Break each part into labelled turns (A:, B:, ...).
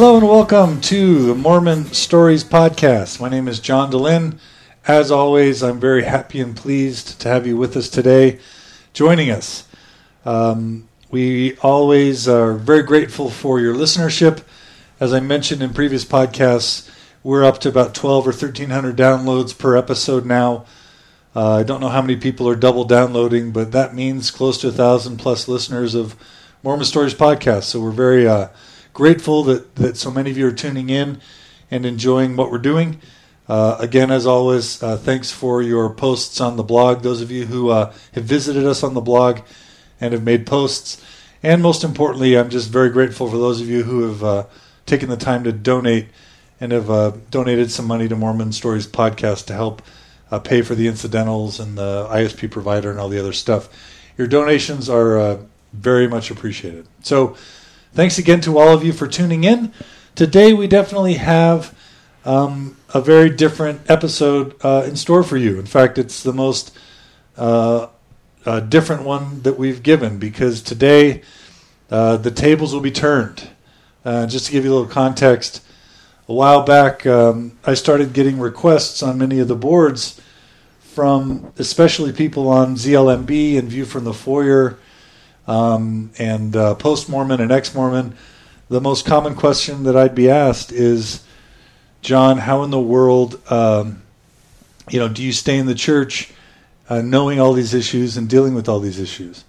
A: Hello and welcome to the Mormon Stories Podcast. My name is John Dehlin. As always, I'm very happy and pleased to have you with us today, joining us. Um, we always are very grateful for your listenership. As I mentioned in previous podcasts, we're up to about 12 or 1300 downloads per episode now. Uh, I don't know how many people are double downloading, but that means close to a thousand plus listeners of Mormon Stories podcast. So we're very uh, grateful that, that so many of you are tuning in and enjoying what we're doing. Uh, again, as always, uh, thanks for your posts on the blog. Those of you who uh, have visited us on the blog and have made posts. And most importantly, I'm just very grateful for those of you who have uh, taken the time to donate and have uh, donated some money to Mormon Stories podcast to help uh, pay for the incidentals and the ISP provider and all the other stuff. Your donations are very much appreciated. So, thanks again to all of you for tuning in. Today, we definitely have um, a very different episode uh, in store for you. In fact, it's the most uh, uh, different one that we've given because today the tables will be turned. just to give you a little context, a while back, um, I started getting requests on many of the boards from especially people on ZLMB and View from the Foyer um, and uh, Post Mormon and Ex Mormon. The most common question that I'd be asked is, John, how in the world, um, you know, do you stay in the church uh, knowing all these issues and dealing with all these issues?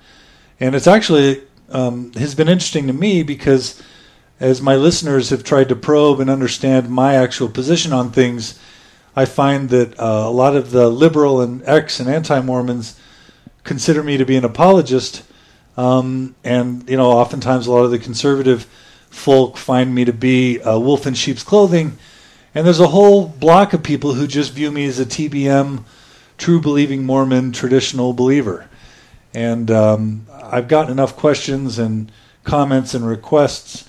A: And it's actually um, has been interesting to me because as my listeners have tried to probe and understand my actual position on things, I find that uh, a lot of the liberal and ex and anti Mormons consider me to be an apologist, um, and you know, oftentimes a lot of the conservative folk find me to be a wolf in sheep's clothing, and there's a whole block of people who just view me as a TBM, true believing Mormon traditional believer, and um, I've gotten enough questions and comments and requests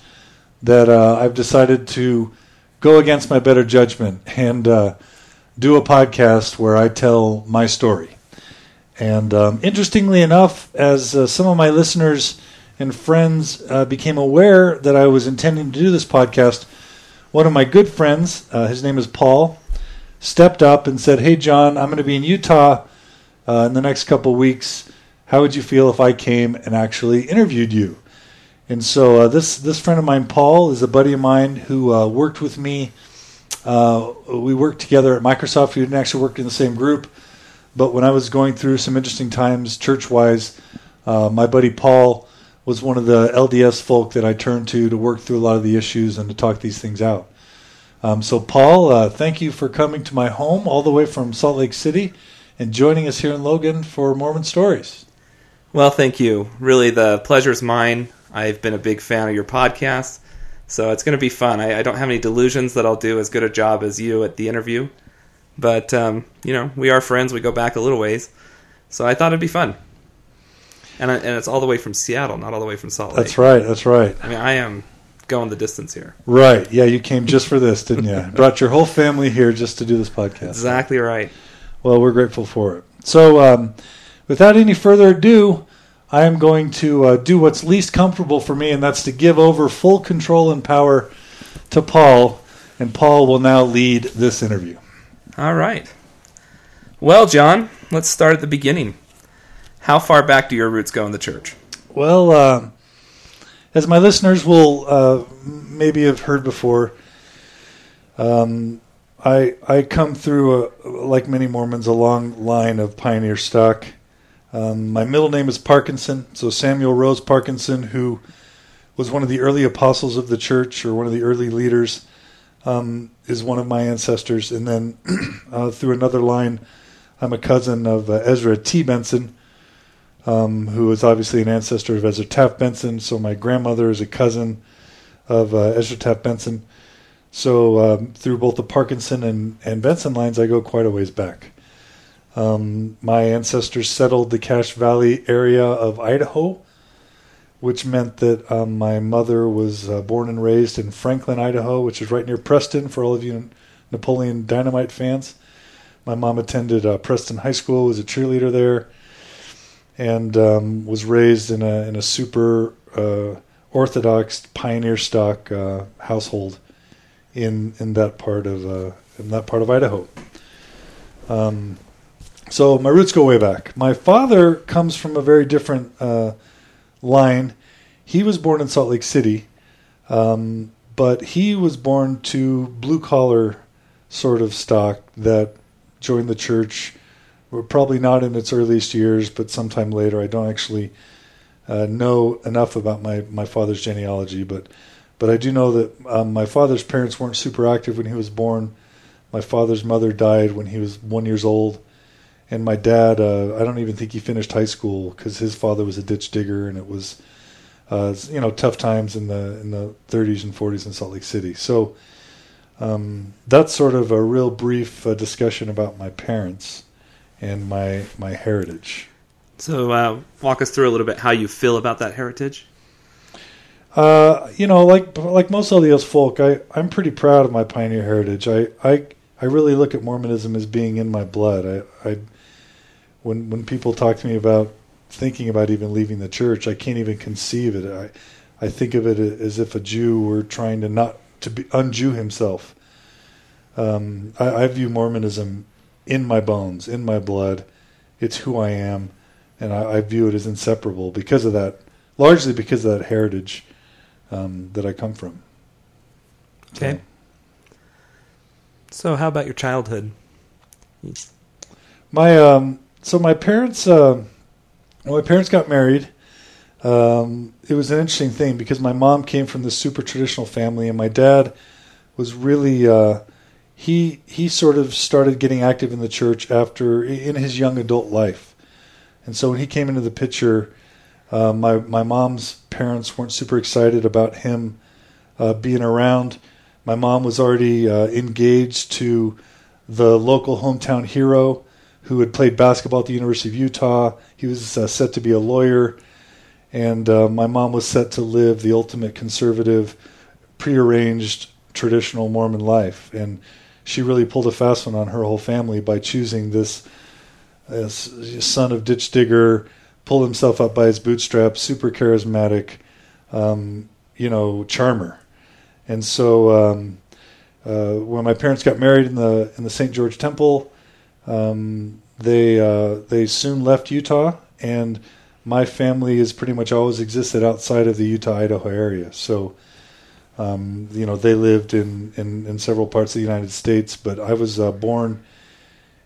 A: that uh, I've decided to go against my better judgment and uh, do a podcast where I tell my story. And um, interestingly enough, as uh, some of my listeners and friends uh, became aware that I was intending to do this podcast, one of my good friends, uh, his name is Paul, stepped up and said, Hey, John, I'm going to be in Utah uh, in the next couple weeks. How would you feel if I came and actually interviewed you? And so uh, this this friend of mine, Paul, is a buddy of mine who uh, worked with me. We worked together at Microsoft. We didn't actually work in the same group, but when I was going through some interesting times church-wise, uh, my buddy Paul was one of the LDS folk that I turned to to work through a lot of the issues and to talk these things out. Um, so, Paul, uh, thank you for coming to my home all the way from Salt Lake City and joining us here in Logan for Mormon Stories.
B: Well, thank you. Really, the pleasure is mine. I've been a big fan of your podcast, so it's going to be fun. I, I, don't have any delusions that I'll do as good a job as you at the interview, but um, you know, we are friends. We go back a little ways, so I thought it'd be fun. And, I, and it's all the way from Seattle, not all the way from Salt
A: Lake. That's right. That's right.
B: I mean, I am going the distance here.
A: Right. Yeah, you came just for this, didn't you? Brought your whole family here just to do this podcast.
B: Exactly right.
A: Well, we're grateful for it. So, um, without any further ado, I am going to uh, do what's least comfortable for me, and that's to give over full control and power to Paul. And Paul will now lead this interview.
B: All right. Well, John, let's start at the beginning. How far back do your roots go in the church?
A: Well, uh, as my listeners will uh, maybe have heard before, um, I I come through a, like many Mormons a long line of pioneer stock. Um, my middle name is Parkinson, so Samuel Rose Parkinson, who was one of the early apostles of the church or one of the early leaders, um, is one of my ancestors. And then uh, through another line, I'm a cousin of uh, Ezra T. Benson, um, who is obviously an ancestor of Ezra Taft Benson. So my grandmother is a cousin of uh, Ezra Taft Benson. So um, through both the Parkinson and, and Benson lines, I go quite a ways back. Um, my ancestors settled the Cache Valley area of Idaho, which meant that um, my mother was uh, born and raised in Franklin, Idaho, which is right near Preston for all of you Napoleon Dynamite fans. My mom attended uh, Preston High School, was a cheerleader there, and um, was raised in a in a super uh, Orthodox pioneer stock uh, household in in that part of uh, in that part of Idaho. Um, so my roots go way back. My father comes from a very different uh, line. He was born in Salt Lake City, um, but he was born to blue collar sort of stock that joined the church. We're probably not in its earliest years, but sometime later. I don't actually uh, know enough about my, my father's genealogy, but but I do know that um, my father's parents weren't super active when he was born. My father's mother died when he was one years old, and my dad uh, I don't even think he finished high school because his father was a ditch digger, and it was uh, you know tough times in the in the 30s and 40s in Salt Lake City. So um, that's sort of a real brief uh, discussion about my parents and my my heritage.
B: So, uh, walk us through a little bit how you feel about that heritage.
A: Uh, you know, like like most LDS folk, I I'm pretty proud of my pioneer heritage. I I I really look at Mormonism as being in my blood. I I when when people talk to me about thinking about even leaving the church, I can't even conceive it. I I think of it as if a Jew were trying to not to be unjew himself. Um, I, I view Mormonism in my bones, in my blood. It's who I am, and I, I view it as inseparable because of that. Largely because of that heritage um, that I come from.
B: Okay. So, how about your childhood?
A: My um, so my parents, uh, when my parents got married, um, it was an interesting thing because my mom came from this super traditional family, and my dad was really uh, he he sort of started getting active in the church after in his young adult life, and so when he came into the picture, uh, my my mom's parents weren't super excited about him uh, being around. My mom was already uh, engaged to the local hometown hero who had played basketball at the University of Utah. He was uh, set to be a lawyer, and uh, my mom was set to live the ultimate conservative, prearranged traditional Mormon life. And she really pulled a fast one on her whole family by choosing this son of ditch digger pulled himself up by his bootstraps, super charismatic, um, you know, charmer. And so um, uh, when my parents got married in the in the St. George Temple, um, they uh, they soon left Utah, and my family has pretty much always existed outside of the Utah Idaho area. So. Um, you know, they lived in, in, in, several parts of the United States, but I was uh, born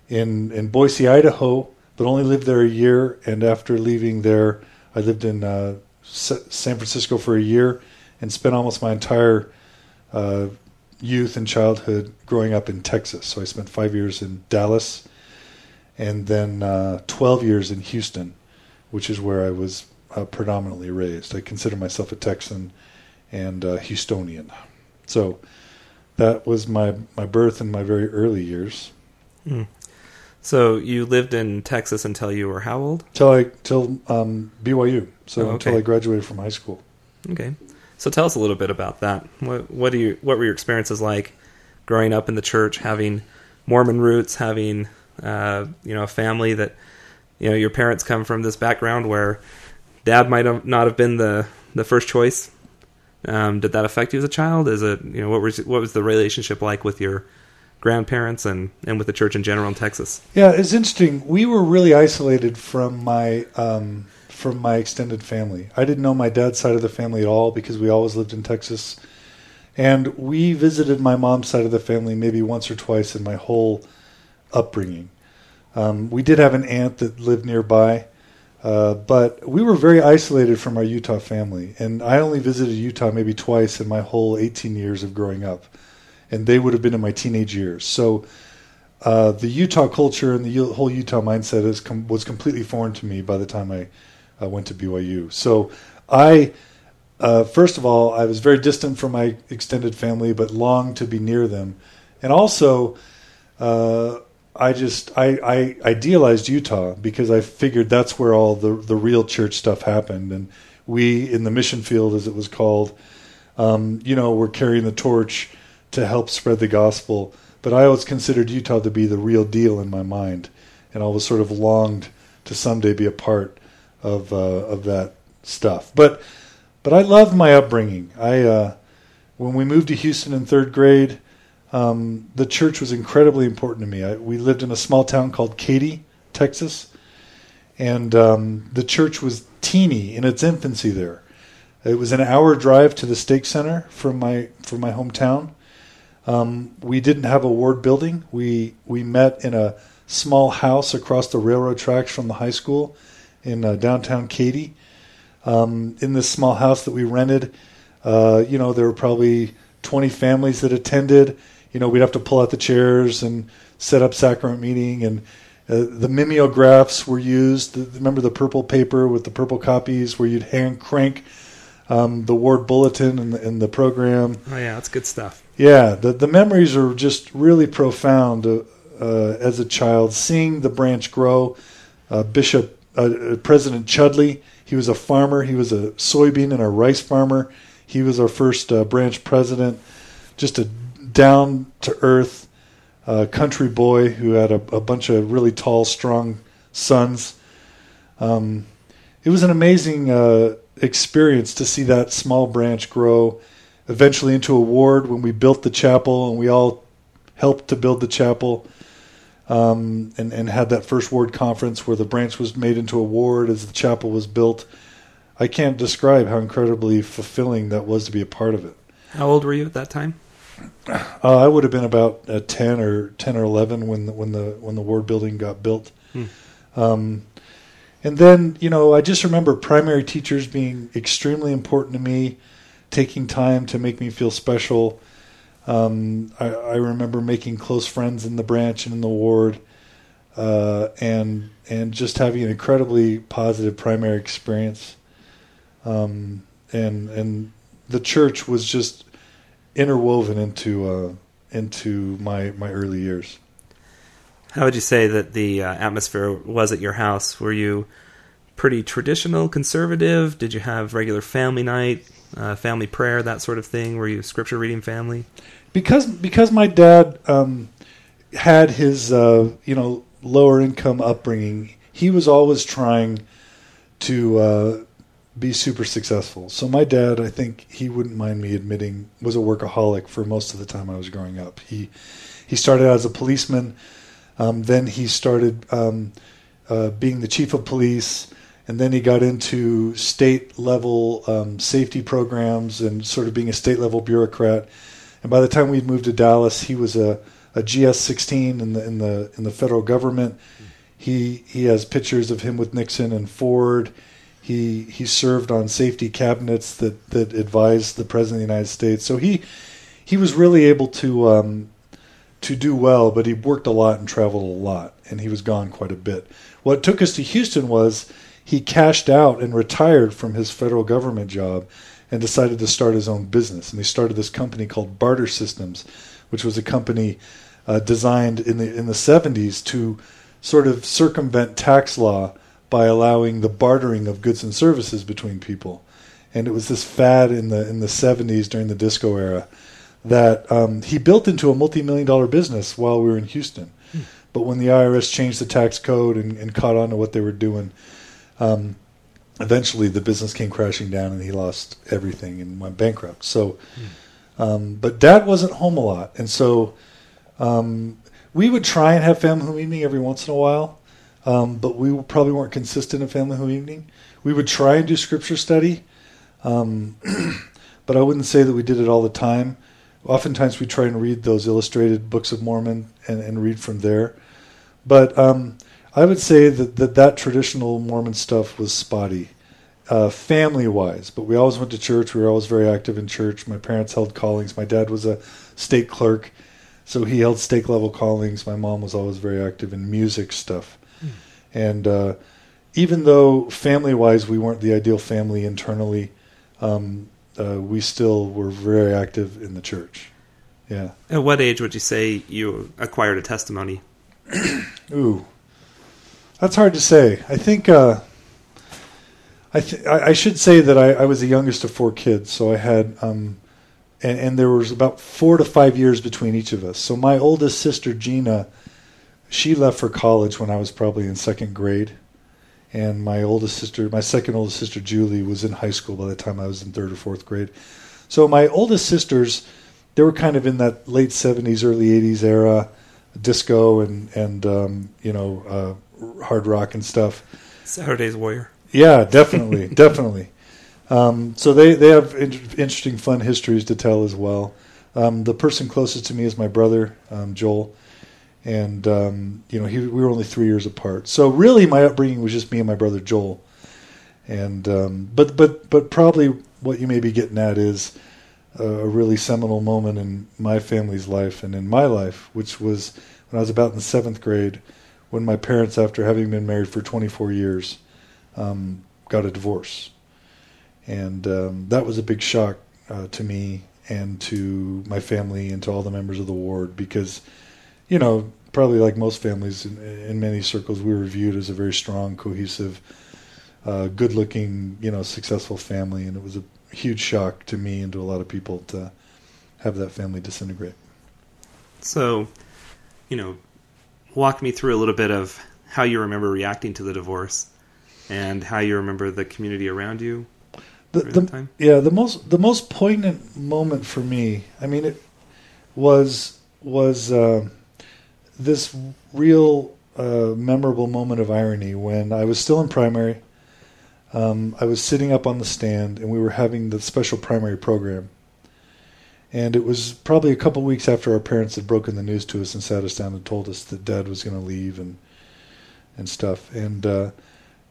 A: in in Boise, Idaho, but only lived there a year. And after leaving there, I lived in uh, San Francisco for a year and spent almost my entire uh, youth and childhood growing up in Texas. So I spent five years in Dallas and then uh, 12 years in Houston, which is where I was uh, predominantly raised. I consider myself a Texan and Houstonian. So that was my, my birth in my very early years.
B: Mm. So you lived in Texas until you were how old?
A: Till I till um, BYU. So oh, okay. until I graduated from high school.
B: Okay. So tell us a little bit about that. What what do you what were your experiences like growing up in the church, having Mormon roots, having uh, you know a family that you know your parents come from this background where dad might have not have been the the first choice. Um, did that affect you as a child? Is it you know what was what was the relationship like with your grandparents and, and with the church in general in Texas.
A: Yeah, it's interesting. We were really isolated from my um, from my extended family. I didn't know my dad's side of the family at all because we always lived in Texas, and we visited my mom's side of the family maybe once or twice in my whole upbringing. Um, we did have an aunt that lived nearby. Uh, but we were very isolated from our Utah family, and I only visited Utah maybe twice in my whole 18 years of growing up and they would have been in my teenage years. So uh, the Utah culture and the whole Utah mindset com- was completely foreign to me by the time I went to BYU. So I, uh, first of all, I was very distant from my extended family, but longed to be near them, and also. Uh, I just I, I idealized Utah because I figured that's where all the the real church stuff happened, and we in the mission field, as it was called, um, you know, were carrying the torch to help spread the gospel. But I always considered Utah to be the real deal in my mind, and I always sort of longed to someday be a part of uh, of that stuff. But but I loved my upbringing. I uh, when we moved to Houston in third grade, um, the church was incredibly important to me. I, we lived in a small town called Katy, Texas, and um, the church was teeny in its infancy there. It was an hour drive to the stake center from my from my hometown. Um, we didn't have a ward building. We we met in a small house across the railroad tracks from the high school in uh, downtown Katy. Um, in this small house that we rented, uh, you know, there were probably 20 families that attended. You know, we'd have to pull out the chairs and set up sacrament meeting, and uh, the mimeographs were used. Remember the purple paper with the purple copies where you'd hand crank um, the ward bulletin and the, and the program.
B: Oh yeah, that's good stuff.
A: Yeah, the the memories are just really profound. Uh, uh, as a child, seeing the branch grow. Uh, Bishop uh, uh, President Chudley, he was a farmer. He was a soybean and a rice farmer. He was our first uh, branch president. Just a down to earth country boy who had a, a, bunch of really tall, strong sons. Um, it was an amazing experience to see that small branch grow eventually into a ward when we built the chapel and we all helped to build the chapel um, and, and had that first ward conference where the branch was made into a ward as the chapel was built. I can't describe how incredibly fulfilling that was to be a part of it.
B: How old were you at that time?
A: Uh, I would have been about uh, ten or ten or eleven when the, when the when the ward building got built. Hmm. Um, and then you know I just remember primary teachers being extremely important to me, taking time to make me feel special. Um, I, I, remember making close friends in the branch and in the ward, uh, and and just having an incredibly positive primary experience. Um, and and the church was just interwoven into uh, into my my early years.
B: How would you say that the uh, atmosphere was at your house? Were you pretty traditional, conservative? Did you have regular family night, uh, family prayer, that sort of thing? Were you scripture reading family?
A: because because my dad um, had his uh, you know lower income upbringing, he was always trying to uh, be super successful. So my dad, I think he wouldn't mind me admitting, was a workaholic for most of the time I was growing up. He he started out as a policeman, um, then he started um, uh, being the chief of police. And then he got into state level um, safety programs and sort of being a state level bureaucrat and by the time we'd moved to Dallas, he was a, a GS16 in the in the in the federal government. He he has pictures of him with Nixon and Ford. He he served on safety cabinets that that advised the president of the United States. So he he was really able to um, to do well, but he worked a lot and traveled a lot, and he was gone quite a bit. What took us to Houston was he cashed out and retired from his federal government job and decided to start his own business. And he started this company called Barter Systems, which was a company uh, designed in the in the 70s to sort of circumvent tax law by allowing the bartering of goods and services between people. And it was this fad in the in the 70s during the disco era that um, he built into a multi-million dollar business while we were in Houston. Hmm. But when the IRS changed the tax code and, and caught on to what they were doing, um, eventually the business came crashing down and he lost everything and went bankrupt. So, um, but dad wasn't home a lot. And so um, we would try and have family home evening every once in a while, um, but we probably weren't consistent in family home evening. We would try and do scripture study, um, but I wouldn't say that we did it all the time. Oftentimes we try and read those illustrated books of Mormon and, and read from there. But um, I would say that that, that traditional Mormon stuff was spotty, uh, family wise. But we always went to church. We were always very active in church. My parents held callings. My dad was a stake clerk, so he held stake level callings. My mom was always very active in music stuff. And uh, even though family wise we weren't the ideal family internally, um, uh, we still were very active in the church. Yeah.
B: At what age would you say you acquired a testimony?
A: Ooh, that's hard to say. I think uh, I, th- I should say that I, I, was the youngest of four kids, so I had um, and, and, there was about four to five years between each of us. So my oldest sister Gina, she left for college when I was probably in second grade, and my oldest sister, my second oldest sister Julie, was in high school by the time I was in third or fourth grade. So my oldest sisters, they were kind of in that late '70s, early '80s era, disco and and um, you know uh, hard rock and stuff.
B: Saturday's Warrior.
A: Yeah, definitely, definitely. Um, so they they have in- interesting, fun histories to tell as well. Um, the person closest to me is my brother um, Joel, and um, you know he, we were only three years apart. So really, my upbringing was just me and my brother Joel. And um, but but but probably what you may be getting at is a really seminal moment in my family's life and in my life, which was when I was about in seventh grade, when my parents, after having been married for 24 years, um, got a divorce, and um, that was a big shock uh, to me and to my family and to all the members of the ward because, you know, probably like most families in, in many circles, we were viewed as a very strong, cohesive, uh, good-looking, you know, successful family, and it was a huge shock to me and to a lot of people to have that family disintegrate.
B: So, you know, walk me through a little bit of how you remember reacting to the divorce and how you remember the community around you.
A: The, the yeah, the most the most poignant moment for me, I mean, it was was uh, this real uh, memorable moment of irony when I was still in primary um, I was sitting up on the stand and we were having the special primary program. And it was probably a couple weeks after our parents had broken the news to us and sat us down and told us that dad was going to leave and and stuff. And uh,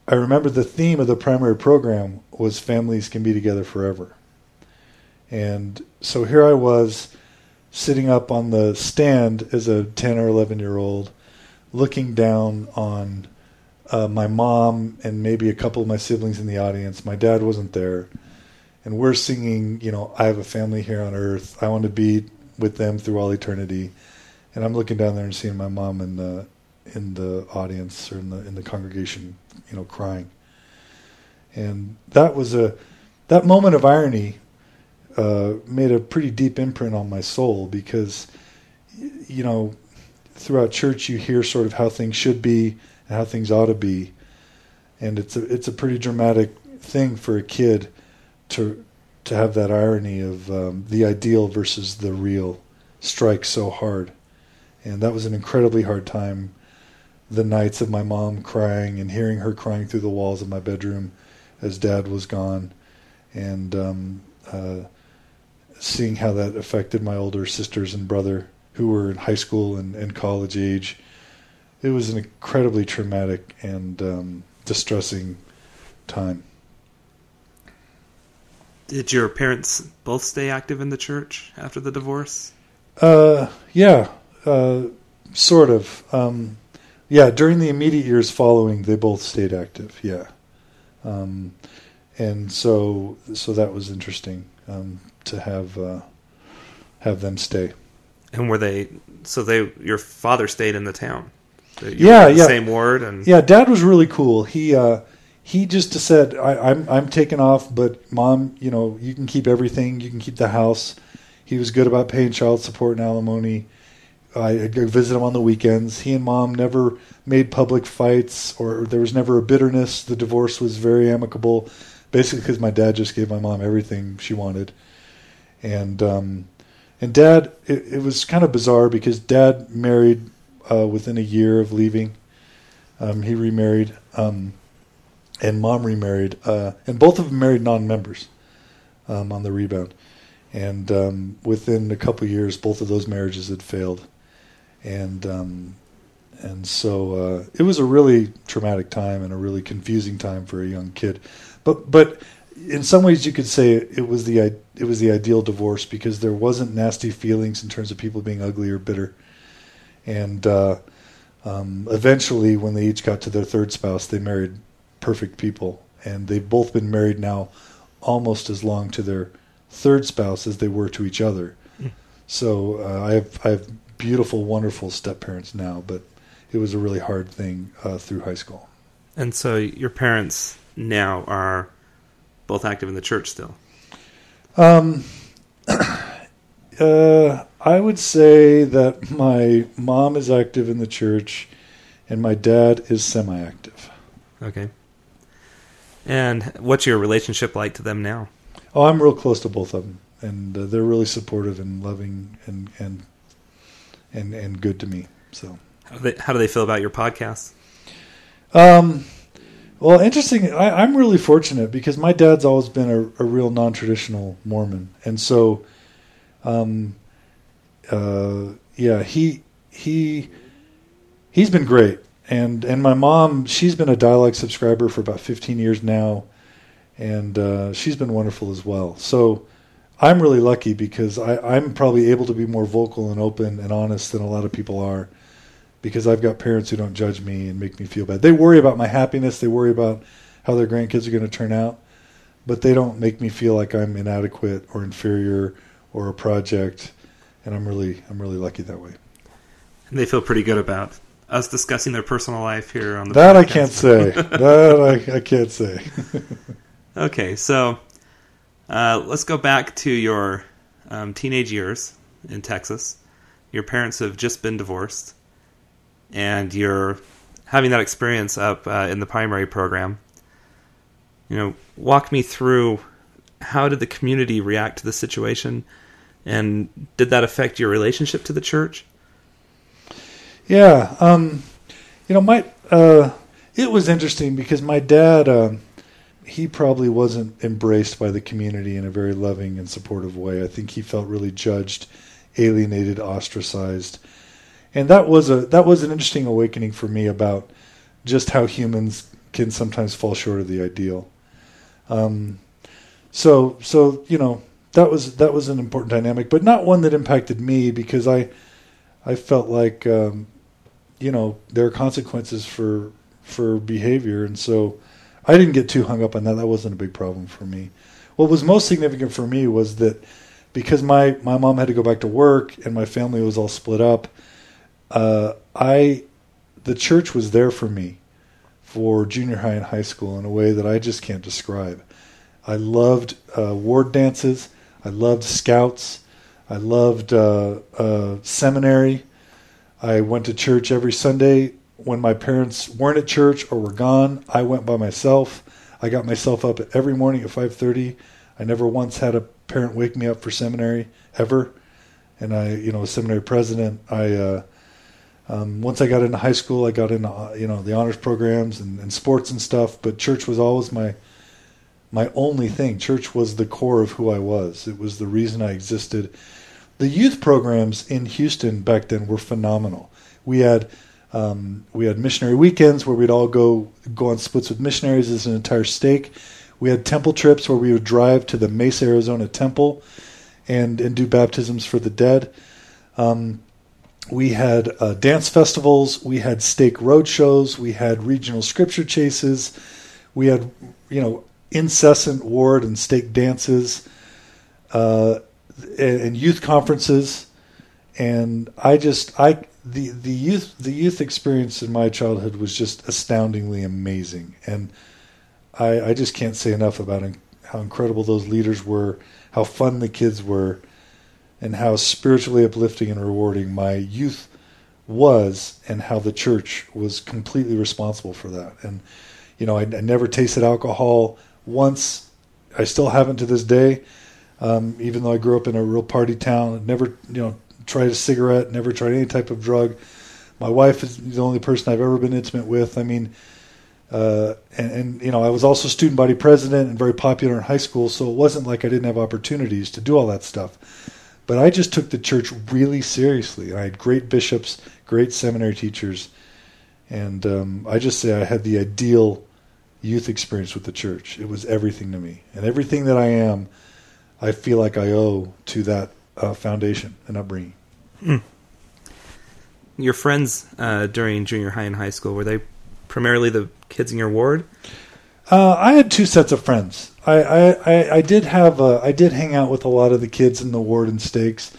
A: I remember the theme of the primary program was families can be together forever. And so here I was sitting up on the stand as a 10 or 11 year old looking down on uh, my mom and maybe a couple of my siblings in the audience. My dad wasn't there, and we're singing. You know, I have a family here on earth. I want to be with them through all eternity. And I'm looking down there and seeing my mom in the in the audience or in the in the congregation, you know, crying. And that was a that moment of irony uh, made a pretty deep imprint on my soul because, you know, throughout church you hear sort of how things should be and how things ought to be. And it's a it's a pretty dramatic thing for a kid to to have that irony of um, the ideal versus the real strike so hard. And that was an incredibly hard time. The nights of my mom crying and hearing her crying through the walls of my bedroom as dad was gone, and um, uh, seeing how that affected my older sisters and brother who were in high school and, and college age it was an incredibly traumatic and um, distressing time.
B: Did your parents both stay active in the church after the divorce?
A: Uh, yeah, uh, sort of. Um, yeah, during the immediate years following, they both stayed active. Yeah, um, and so so that was interesting um, to have uh, have them stay.
B: And were they? So they, your father stayed in the town
A: yeah, yeah,
B: same ward and
A: yeah. Dad was really cool. He uh, he just said, I, "I'm I'm taking off, but mom, you know, you can keep everything. You can keep the house." He was good about paying child support and alimony. I go visit him on the weekends. He and mom never made public fights, or there was never a bitterness. The divorce was very amicable, basically because my dad just gave my mom everything she wanted, and um, and dad, it, it was kind of bizarre because dad married uh, within a year of leaving. Um, he remarried, um, and mom remarried, uh, and both of them married non-members um, on the rebound. And um, within a couple years, both of those marriages had failed, and um, and so uh, it was a really traumatic time and a really confusing time for a young kid. But but in some ways, you could say it was the it was the ideal divorce because there wasn't nasty feelings in terms of people being ugly or bitter and uh, um, eventually, when they each got to their third spouse, they married perfect people, and they've both been married now almost as long to their third spouse as they were to each other. Mm. So uh, I have I have beautiful, wonderful step parents now, but it was a really hard thing uh, through high school.
B: And so your parents now are both active in the church still.
A: Um, uh, I would say that my mom is active in the church, and my dad is semi-active.
B: Okay. And what's your relationship like to them now?
A: Oh, I'm real close to both of them, and uh, they're really supportive and loving and and and and good to me. So,
B: how do they, how do they feel about your podcast?
A: Um, well, interesting. I, I'm really fortunate because my dad's always been a, a real non-traditional Mormon, and so, um, uh, yeah, he he he's been great, and and my mom, she's been a dialogue subscriber for about 15 years now, and uh, she's been wonderful as well. So. I'm really lucky because I, I'm probably able to be more vocal and open and honest than a lot of people are because I've got parents who don't judge me and make me feel bad. They worry about my happiness, they worry about how their grandkids are going to turn out, but they don't make me feel like I'm inadequate or inferior or a project. And I'm really I'm really lucky that way.
B: And they feel pretty good about us discussing their personal life here on the
A: That
B: podcast.
A: I can't say. that I, I can't say.
B: Okay, so uh, let's go back to your um, teenage years in Texas. Your parents have just been divorced, and you're having that experience up uh, in the primary program. You know, walk me through how did the community react to the situation, and did that affect your relationship to the church?
A: Yeah, um, you know, my uh, it was interesting because my dad, um, he probably wasn't embraced by the community in a very loving and supportive way. I think he felt really judged, alienated, ostracized, and that was a that was an interesting awakening for me about just how humans can sometimes fall short of the ideal. Um, so so you know that was that was an important dynamic, but not one that impacted me because I I felt like um, you know there are consequences for for behavior, and so I didn't get too hung up on that. That wasn't a big problem for me. What was most significant for me was that because my my mom had to go back to work and my family was all split up, uh, I the church was there for me for junior high and high school in a way that I just can't describe. I loved uh, ward dances. I loved scouts. I loved uh, uh, seminary. I went to church every Sunday. When my parents weren't at church or were gone, I went by myself. I got myself up every morning at 5:30. I never once had a parent wake me up for seminary ever. And I, you know, seminary president. I uh, um, once I got into high school, I got into uh, you know the honors programs and, and sports and stuff. But church was always my my only thing. Church was the core of who I was. It was the reason I existed. The youth programs in Houston back then were phenomenal. We had um, we had missionary weekends where we'd all go go on splits with missionaries as an entire stake. We had temple trips where we would drive to the Mesa, Arizona temple and and do baptisms for the dead. Um, we had uh, dance festivals. We had stake road shows. We had regional scripture chases. We had you know incessant ward and stake dances, uh, and, youth conferences. And I just I the the youth the youth experience in my childhood was just astoundingly amazing, and I I just can't say enough about how incredible those leaders were, how fun the kids were, and how spiritually uplifting and rewarding my youth was, and how the church was completely responsible for that. And you know, I, I never tasted alcohol once. I still haven't to this day. Um, even though I grew up in a real party town, never you know tried a cigarette, never tried any type of drug. My wife is the only person I've ever been intimate with. I mean, uh, and, and, you know, I was also student body president and very popular in high school, so it wasn't like I didn't have opportunities to do all that stuff. But I just took the church really seriously. I had great bishops, great seminary teachers, and um, I just say I had the ideal youth experience with the church. It was everything to me, and everything that I am, I feel like I owe to that uh, foundation and upbringing.
B: Mm. Your friends uh, during junior high and high school were they primarily the kids in your ward?
A: Uh, I had two sets of friends. I, I, I, did have a, I did hang out with a lot of the kids in the ward and stakes.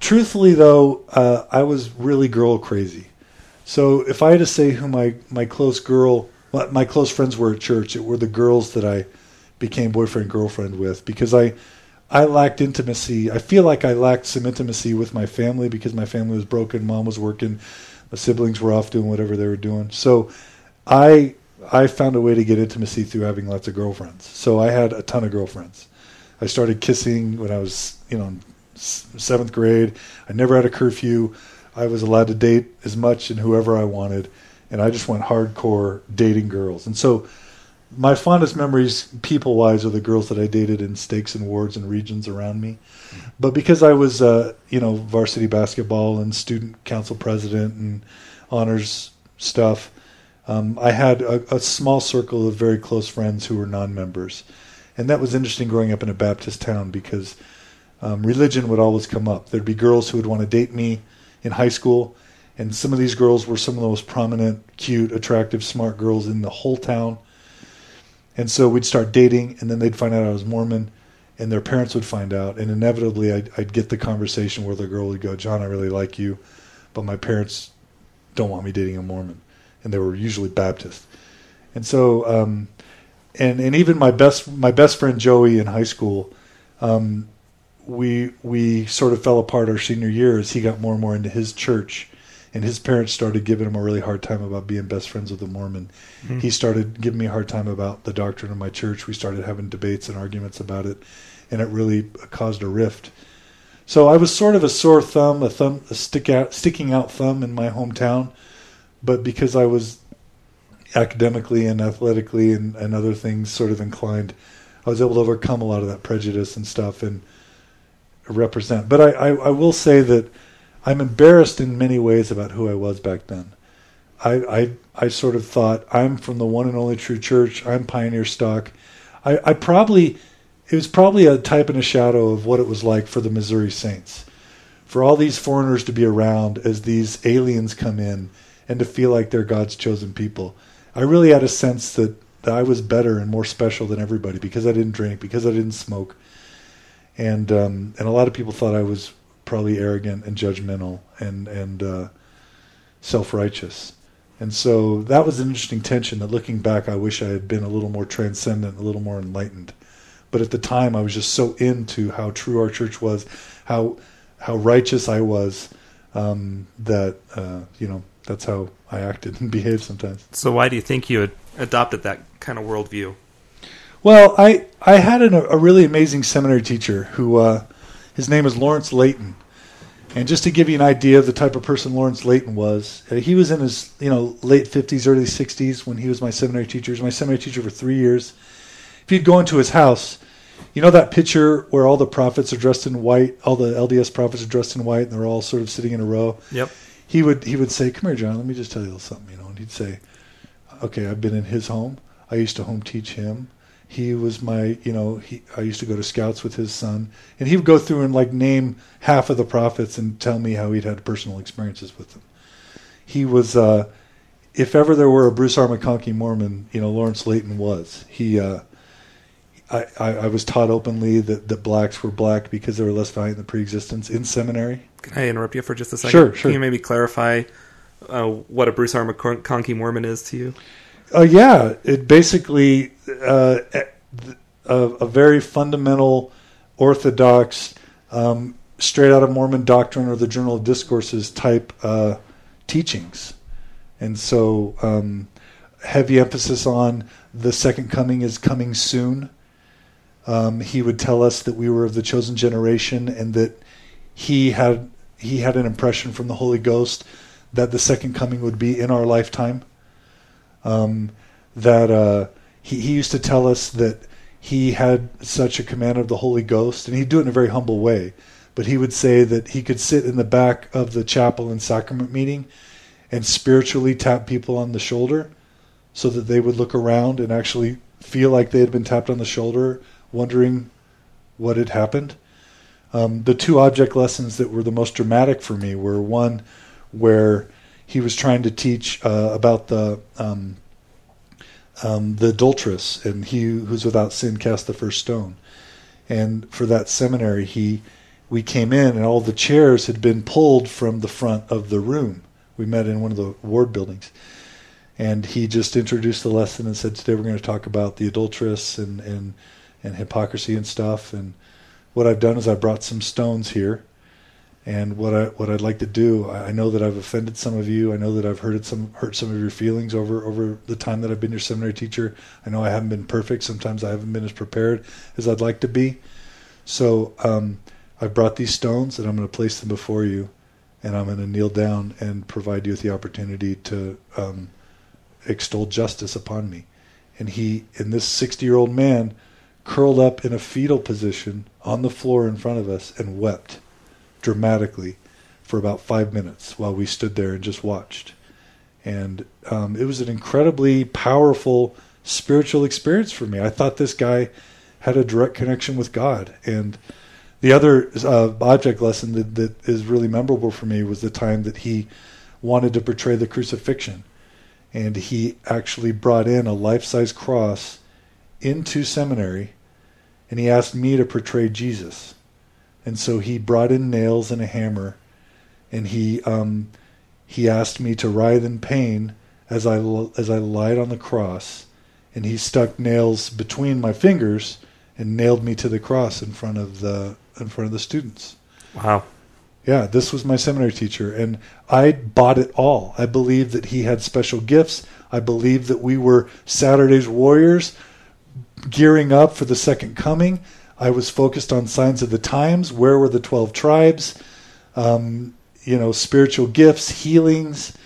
A: Truthfully, though, uh, I was really girl crazy. So if I had to say who my, my close girl, my close friends were at church, it were the girls that I became boyfriend girlfriend with because I I lacked intimacy. I feel like I lacked some intimacy with my family because my family was broken. Mom was working. My siblings were off doing whatever they were doing. So I I found a way to get intimacy through having lots of girlfriends. So I had a ton of girlfriends. I started kissing when I was, you know, seventh grade. I never had a curfew. I was allowed to date as much and whoever I wanted, and I just went hardcore dating girls. And so, my fondest memories, people wise, are the girls that I dated in stakes and wards and regions around me. But because I was, uh, you know, varsity basketball and student council president and honors stuff, um, I had a, a, small circle of very close friends who were non-members, and that was interesting growing up in a Baptist town because um, religion would always come up. There'd be girls who would want to date me in high school, and some of these girls were some of the most prominent, cute, attractive, smart girls in the whole town. And so we'd start dating, and then they'd find out I was Mormon, and their parents would find out, and inevitably I'd, I'd get the conversation where the girl would go, "John, I really like you, but my parents don't want me dating a Mormon." And they were usually Baptist. And so, um, and and even my best my best friend Joey in high school, um, we we sort of fell apart our senior year as he got more and more into his church, and his parents started giving him a really hard time about being best friends with a Mormon. Mm-hmm. He started giving me a hard time about the doctrine of my church. We started having debates and arguments about it, and it really caused a rift. So I was sort of a sore thumb, a thumb, a stick out, sticking out thumb in my hometown but because I was academically and athletically and, and other things sort of inclined, I was able to overcome a lot of that prejudice and stuff and represent. But I, I, I will say that I'm embarrassed in many ways about who I was back then. I, I, I sort of thought I'm from the one and only true church. I'm pioneer stock. I, I probably it was probably a type and a shadow of what it was like for the Missouri Saints, for all these foreigners to be around as these aliens come in and to feel like they're God's chosen people. I really had a sense that, that I was better and more special than everybody because I didn't drink, because I didn't smoke, and um, and a lot of people thought I was probably arrogant and judgmental and and uh, self righteous. And so that was an interesting tension that looking back, I wish I had been a little more transcendent, a little more enlightened. But at the time, I was just so into how true our church was, how how righteous I was, um, that uh, you know that's how I acted and behaved sometimes.
B: So why do you think you had adopted that kind of worldview?
A: Well, I I had an, a really amazing seminary teacher who uh, his name is Lawrence Layton, and just to give you an idea of the type of person Lawrence Layton was, uh, he was in his you know late fifties, early sixties when he was my seminary teacher. He was my seminary teacher for three years. If you'd go into his house, you know that picture where all the prophets are dressed in white, all the LDS prophets are dressed in white, and they're all sort of sitting in a row.
B: Yep
A: he would he would say, "Come here, John. Let me just tell you a little something." You know, and he'd say, "Okay, I've been in his home. I used to home teach him. He was my, you know, he I used to go to scouts with his son, and he would go through and like name half of the prophets and tell me how he'd had personal experiences with them. He was." uh if ever there were a Bruce R. McConkie Mormon, you know, Lawrence Layton was. He, uh, I, I, I, was taught openly that, that blacks were black because they were less in the preexistence in seminary.
B: Can I interrupt you for just a second?
A: Sure, sure.
B: Can you maybe clarify uh, what a Bruce R. McConkie Mormon is to you?
A: Uh, yeah, it basically uh, a, a, very fundamental, orthodox, um, straight out of Mormon doctrine or the Journal of Discourses type uh, teachings, and so um, heavy emphasis on the second coming is coming soon. Um, he would tell us that we were of the chosen generation and that he had he had an impression from the Holy Ghost that the second coming would be in our lifetime. Um, that uh, he, he used to tell us that he had such a command of the Holy Ghost, and he'd do it in a very humble way. But he would say that he could sit in the back of the chapel and sacrament meeting and spiritually tap people on the shoulder so that they would look around and actually feel like they had been tapped on the shoulder, wondering what had happened. Um, the two object lessons that were the most dramatic for me were one where he was trying to teach uh, about the um, um, the adulteress and he who's without sin cast the first stone. And for that seminary, he we came in and all the chairs had been pulled from the front of the room. We met in one of the ward buildings. And he just introduced the lesson and said, "Today we're going to talk about the adulteress and and and hypocrisy and stuff." And what I've done is I brought some stones here, And what I what I'd like to do, I know that I've offended some of you. I know that I've hurt some hurt some of your feelings over over the time that I've been your seminary teacher. I know I haven't been perfect. Sometimes I haven't been as prepared as I'd like to be. So um, I've brought these stones, and I'm going to place them before you, and I'm going to kneel down and provide you with the opportunity to um, extol justice upon me. And he, and this 60 year old man, curled up in a fetal position on the floor in front of us and wept dramatically for about five minutes while we stood there and just watched. And um, it was an incredibly powerful spiritual experience for me. I thought this guy had a direct connection with God. And the other uh, object lesson that, that is really memorable for me was the time that he wanted to portray the crucifixion. And he actually brought in a life size cross into seminary and he asked me to portray Jesus. And so he brought in nails and a hammer and he um, he asked me to writhe in pain as I as I lied on the cross and he stuck nails between my fingers and nailed me to the cross in front of the in front of the students.
B: Wow.
A: Yeah, this was my seminary teacher, and I bought it all. I believed that he had special gifts. I believed that we were Saturday's warriors, gearing up for the second coming. I was focused on signs of the times. Where were the 12 tribes? Um, you know, spiritual gifts, healings.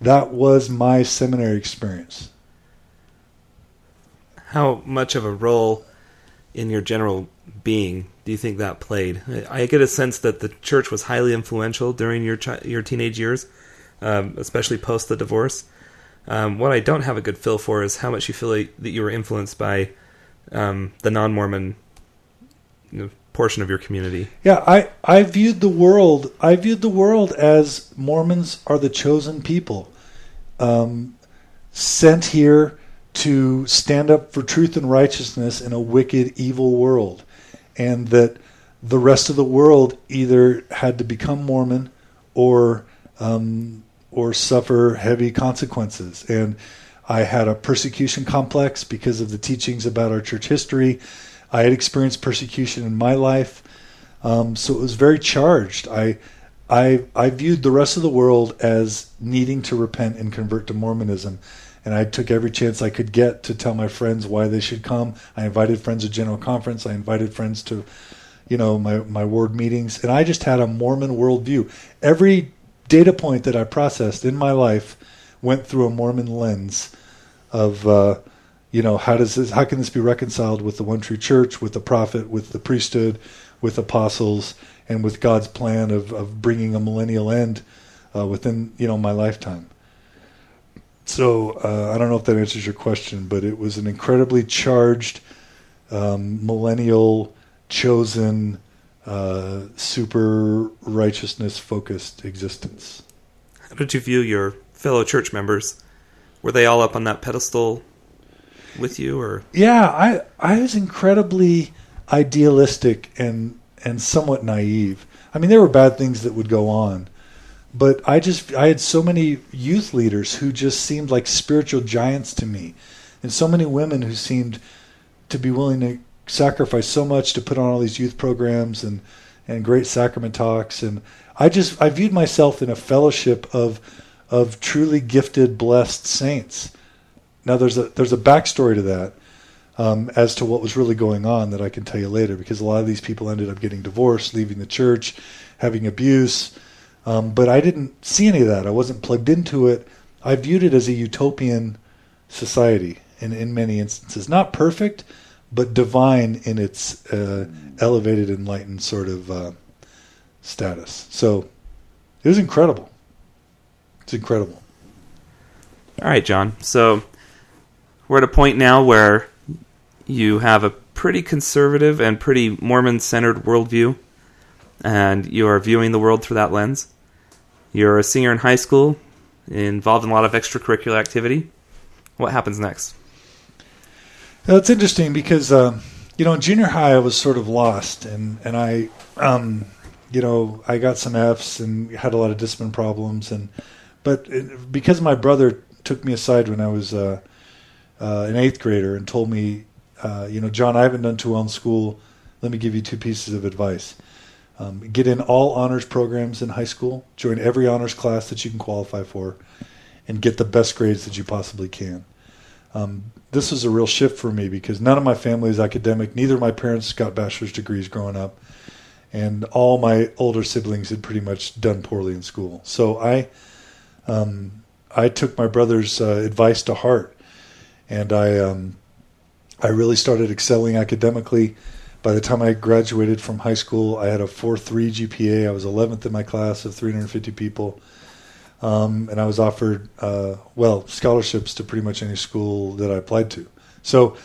A: That was my seminary experience.
B: How much of a role in your general being do you think that played? I get a sense that the church was highly influential during your chi- your teenage years, um, especially post the divorce. Um, what I don't have a good feel for is how much you feel like that you were influenced by um, the non-Mormon you know, portion of your community.
A: Yeah, I, I viewed the world I viewed the world as Mormons are the chosen people, um, sent here to stand up for truth and righteousness in a wicked, evil world, and that the rest of the world either had to become Mormon or um, or suffer heavy consequences. And I had a persecution complex because of the teachings about our church history. I had experienced persecution in my life, um, so it was very charged. I, I, I viewed the rest of the world as needing to repent and convert to Mormonism, and I took every chance I could get to tell my friends why they should come. I invited friends to General Conference. I invited friends to, you know, my my ward meetings, and I just had a Mormon worldview. Every data point that I processed in my life went through a Mormon lens of uh, you know how does this how can this be reconciled with the one true church with the prophet with the priesthood with apostles and with God's plan of, of bringing a millennial end uh, within you know my lifetime? So uh, I don't know if that answers your question but it was an incredibly charged um, millennial chosen uh, super righteousness focused existence.
B: How did you view your fellow church members? Were they all up on that pedestal with you, or
A: Yeah, I I was incredibly idealistic and and somewhat naive. I mean, there were bad things that would go on, but I just I had so many youth leaders who just seemed like spiritual giants to me, and so many women who seemed to be willing to sacrifice so much to put on all these youth programs and and great sacrament talks and I just I viewed myself in a fellowship of of truly gifted blessed saints. Now there's a there's a backstory to that um, as to what was really going on that I can tell you later because a lot of these people ended up getting divorced, leaving the church, having abuse. Um, but I didn't see any of that. I wasn't plugged into it. I viewed it as a utopian society in, in many instances. Not perfect, but divine in its uh, elevated, enlightened sort of uh, status. So it was incredible. It's incredible.
B: all right, John? So we're at a point now where you have a pretty conservative and pretty Mormon-centered worldview, and you are viewing the world through that lens. You're a senior in high school, involved in a lot of extracurricular activity. What happens next?
A: It's interesting because um, you know in junior high I was sort of lost, and and I, um, you know, I got some Fs and had a lot of discipline problems, and but it, because my brother took me aside when I was uh, uh, an eighth grader and told me, uh, you know, John, I haven't done too well in school. Let me give you two pieces of advice. Um, get in all honors programs in high school, join every honors class that you can qualify for, and get the best grades that you possibly can. Um, this was a real shift for me because none of my family is academic. Neither of my parents got bachelor's degrees growing up, and all my older siblings had pretty much done poorly in school. So I, um, I took my brother's uh, advice to heart, and I, um, I really started excelling academically. By the time I graduated from high school, I had a 4.3 GPA. I was 11th in my class of 350 people. Um, and I was offered, uh, well, scholarships to pretty much any school that I applied to. So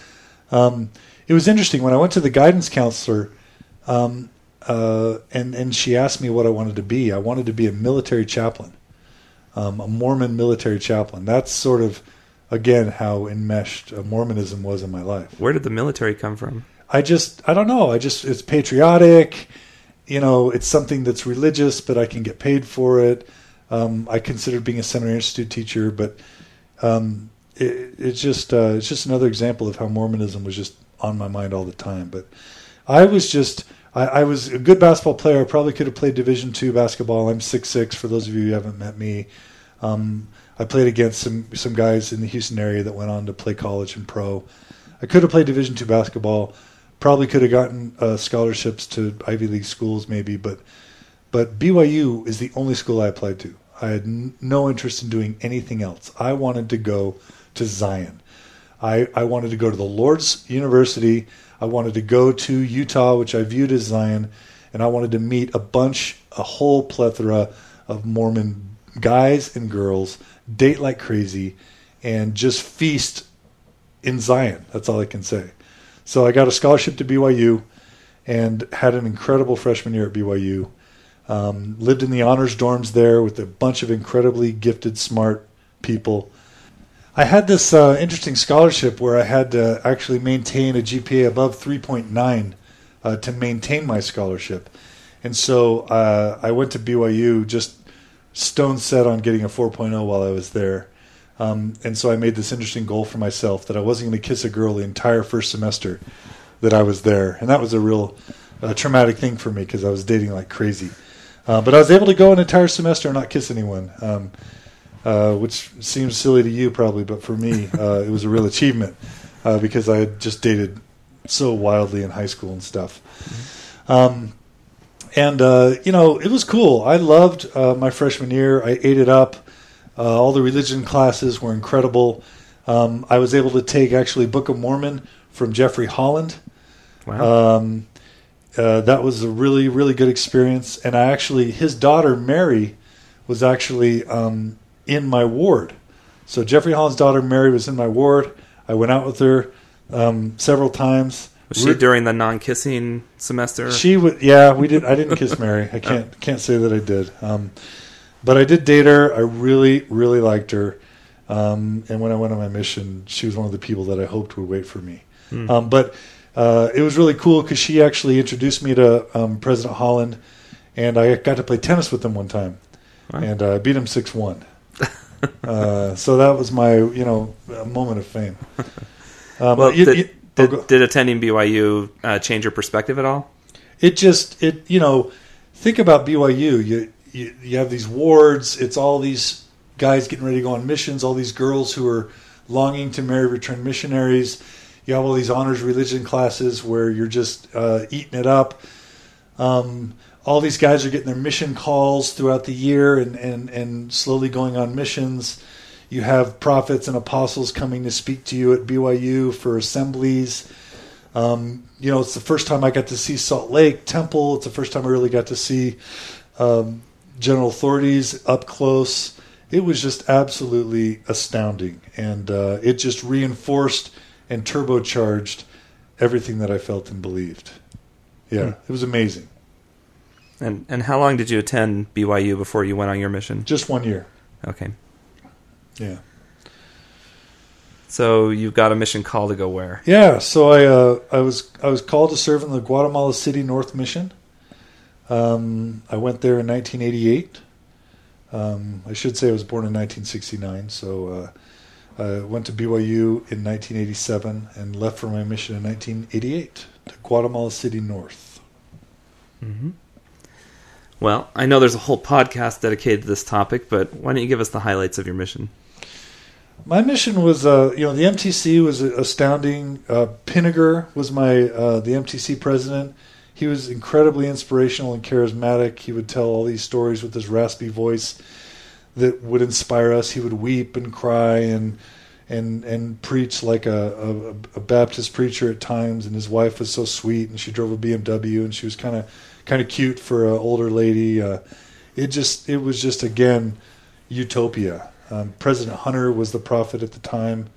A: um, it was interesting when I went to the guidance counselor, um, uh, and and she asked me what I wanted to be. I wanted to be a military chaplain, um, a Mormon military chaplain. That's sort of, again, how enmeshed Mormonism was in my life.
B: Where did the military come from?
A: I just, I don't know. I just, it's patriotic. You know, it's something that's religious, but I can get paid for it. Um, I considered being a seminary institute teacher, but um, it, it's just uh, it's just another example of how Mormonism was just on my mind all the time. But I was just I, I was a good basketball player. I probably could have played Division two basketball. I'm six six. For those of you who haven't met me, um, I played against some some guys in the Houston area that went on to play college and pro. I could have played Division two basketball. Probably could have gotten uh, scholarships to Ivy League schools, maybe, but but BYU is the only school I applied to. I had n- no interest in doing anything else. I wanted to go to Zion. I, I wanted to go to the Lord's University. I wanted to go to Utah, which I viewed as Zion, and I wanted to meet a bunch, a whole plethora of Mormon guys and girls, date like crazy, and just feast in Zion. That's all I can say. So I got a scholarship to BYU and had an incredible freshman year at BYU. Um, lived in the honors dorms there with a bunch of incredibly gifted, smart people. I had this uh, interesting scholarship where I had to actually maintain a GPA above 3.9 uh, to maintain my scholarship. And so uh, I went to BYU just stone set on getting a 4.0 while I was there. Um, and so I made this interesting goal for myself that I wasn't going to kiss a girl the entire first semester that I was there. And that was a real uh, traumatic thing for me because I was dating like crazy. Uh, but I was able to go an entire semester and not kiss anyone, um, uh, which seems silly to you probably, but for me, uh, it was a real achievement uh, because I had just dated so wildly in high school and stuff. Um, and uh, you know, it was cool. I loved uh, my freshman year. I ate it up. all the religion classes were incredible. Um, I was able to take actually Book of Mormon from Jeffrey Holland.
B: Wow.
A: Um, uh, that was a really really good experience and i actually his daughter mary was actually um, in my ward. So jeffrey holland's daughter mary was in my ward. I went out with her um, several times.
B: Was she during the non-kissing semester?
A: she would yeah we did i didn't kiss mary. I can't can't say that i did. Um, but i did date her. I really really liked her. Um, and when i went on my mission she was one of the people that i hoped would wait for me. Um, but uh, it was really cool because she actually introduced me to um, President Holland, and I got to play tennis with him one time,
B: Wow.
A: and uh, beat him six one. uh, so that was my you know moment of fame. Um,
B: well,
A: you-
B: did,
A: you-
B: did, did attending BYU uh, change your perspective at all?
A: it just it you know think about BYU. You, you you have these wards. It's all these guys getting ready to go on missions. All these girls who are longing to marry returned missionaries. You have all these honors religion classes where you're just uh, eating it up. Um, all these guys are getting their mission calls throughout the year and, and, and slowly going on missions. You have prophets and apostles coming to speak to you at BYU for assemblies. Um, you know, it's the first time I got to see Salt Lake Temple. It's the first time I really got to see um, general authorities up close. It was just absolutely astounding, and uh, it just reinforced and turbocharged everything that I felt and believed. Yeah,
B: Hmm.
A: it was amazing.
B: And and how long did you attend BYU before you went on your mission?
A: Just one year.
B: Okay,
A: Yeah.
B: so you've got a mission call to go where?
A: Yeah, so I uh, I was I was called to serve in the Guatemala City North Mission. Um, I went there in 1988. Um, I should say I was born in 1969. So uh, I went to BYU in 1987 and left for my mission in 1988 to Guatemala City North.
B: hmm Well, I know there's a whole podcast dedicated to this topic, but why don't you give us the highlights of your mission?
A: My mission was, uh, you know, the MTC was astounding. Uh, Pinniger was my uh, the MTC president. He was incredibly inspirational and charismatic. He would tell all these stories with his raspy voice that would inspire us. He would weep and cry and and and preach like a, a, a Baptist preacher at times. And his wife was so sweet, and she drove a BMW, and she was kind of kind of cute for an older lady. Uh, it just it was just again utopia. Um, President Hunter was the prophet at the time,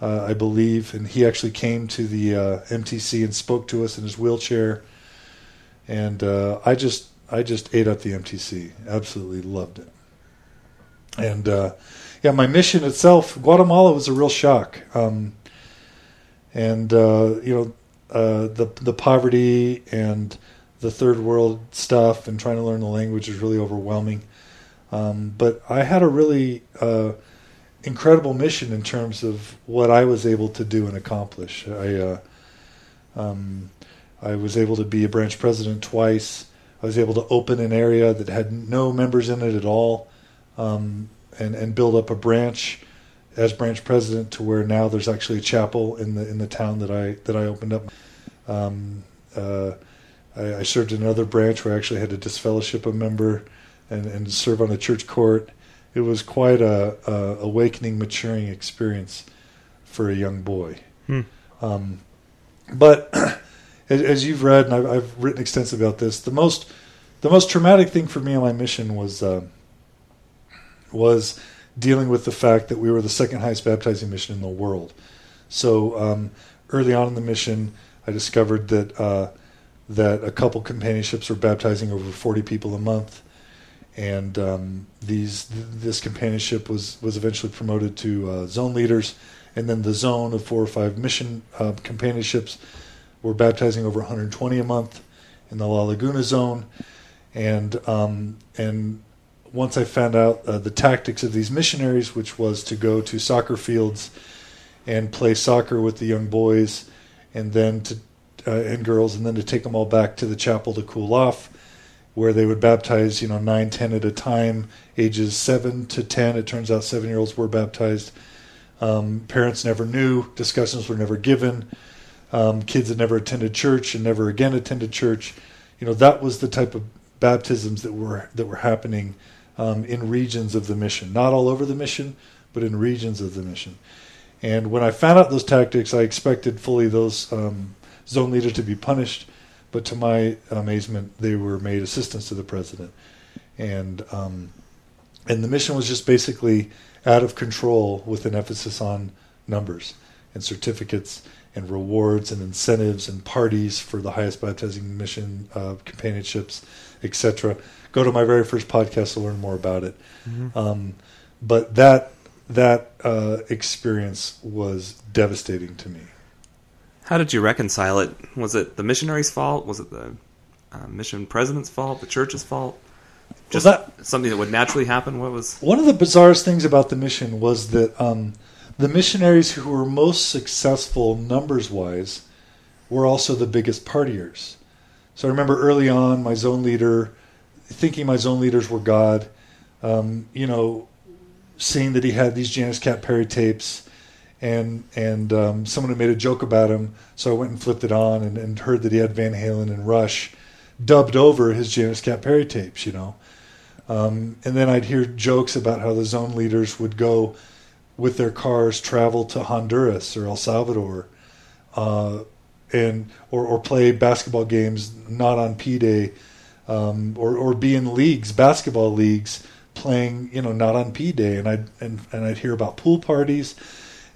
A: uh, I believe, and he actually came to the uh, MTC and spoke to us in his wheelchair. And uh, I just I just ate up the MTC. Absolutely loved it. And uh, yeah, my mission itself, Guatemala was a real shock. Um, and uh, you know, uh, the the poverty and the third world stuff and trying to learn the language is really overwhelming. Um, but I had a really uh, incredible mission in terms of what I was able to do and accomplish. I uh, um, I was able to be a branch president twice. I was able to open an area that had no members in it at all, um, and and build up a branch as branch president to where now there's actually a chapel in the in the town that I that I opened up. Um, uh, I, I, served in another branch where I actually had to disfellowship a member and, and serve on a church court. It was quite a, a awakening, maturing experience for a young boy. Hmm. Um, but as, as, you've read, and I've, I've, written extensively about this, the most the most traumatic thing for me on my mission was uh, was dealing with the fact that we were the second highest baptizing mission in the world. So um, early on in the mission, I discovered that uh, that a couple companionships were baptizing over 40 people a month. And um, these this companionship was was eventually promoted to uh, zone leaders, and then the zone of four or five mission uh, companionships were baptizing over 120 a month in the La Laguna zone, and um, and once I found out uh, the tactics of these missionaries, which was to go to soccer fields and play soccer with the young boys, and then to uh, and girls, and then to take them all back to the chapel to cool off where they would baptize, you know, nine, ten at a time, ages seven to ten. It turns out seven year olds were baptized. Um, parents never knew. Discussions were never given. Um, kids had never attended church and never again attended church. You know, that was the type of baptisms that were that were happening um, in regions of the mission, not all over the mission, but in regions of the mission. And when I found out those tactics, I expected fully those um, zone leader to be punished but to my amazement, they were made assistants to the president, and um, and the mission was just basically out of control with an emphasis on numbers and certificates and rewards and incentives and parties for the highest baptizing mission uh, companionships, etc. Go to my very first podcast to learn more about it. Mm-hmm. Um, but that that uh, experience was devastating to me.
B: How did you reconcile it? Was it the missionaries' fault? Was it the uh, mission president's fault? The church's fault? Just well, that, something that would naturally happen. What was
A: one of the bizarrest things about the mission was that um, the missionaries who were most successful numbers wise were also the biggest partiers. So I remember early on, my zone leader thinking my zone leaders were God. Um, you know, seeing that he had these Janice Kapp Perry tapes and and um, someone had made a joke about him, so I went and flipped it on and, and heard that he had Van Halen and Rush dubbed over his Janice Kapp Perry tapes, you know. Um, and then I'd hear jokes about how the zone leaders would go with their cars travel to Honduras or El Salvador, uh, and or, or play basketball games not on P Day, um, or or be in leagues, basketball leagues, playing you know not on P Day, and I'd and, and I'd hear about pool parties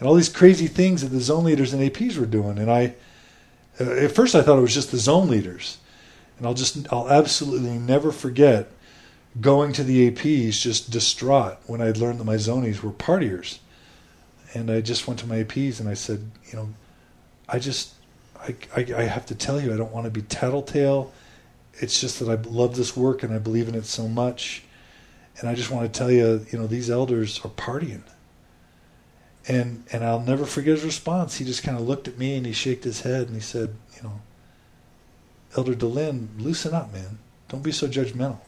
A: and all these crazy things that the zone leaders and APs were doing. And I, uh, at first, I thought it was just the zone leaders, and I'll just, I'll absolutely never forget going to the APs just distraught when I'd learned that my zonies were partiers. And I just went to my APs and I said, you know, I just, I, I, I have to tell you, I don't want to be tattletale. It's just that I love this work and I believe in it so much. And I just want to tell you, you know, these elders are partying and and I'll never forget his response. He just kind of looked at me and he shook his head and he said, you know, Elder Dehlin, loosen up, man. Don't be so judgmental.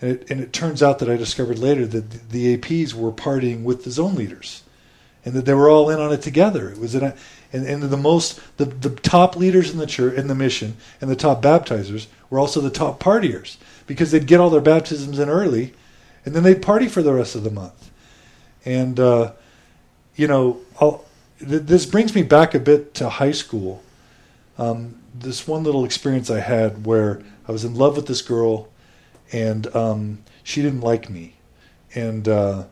A: And it, and it turns out that I discovered later that the APs were partying with the zone leaders and that they were all in on it together. It was an, and, and the most the, the top leaders in the church in the mission and the top baptizers were also the top partiers because they'd get all their baptisms in early and then they'd party for the rest of the month. And uh, you know, th- this brings me back a bit to high school. Um, this one little experience I had where I was in love with this girl and um, she didn't like me, and uh,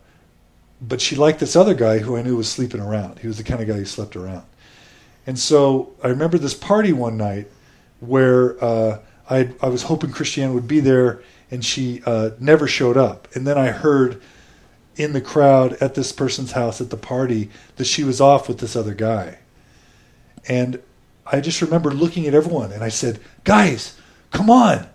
A: but she liked this other guy who I knew was sleeping around. He was the kind of guy who slept around, and so I remember this party one night where uh, I I was hoping Christiane would be there, and she uh, never showed up. And then I heard in the crowd at this person's house at the party that she was off with this other guy, and I just remember looking at everyone and I said, "Guys, come on."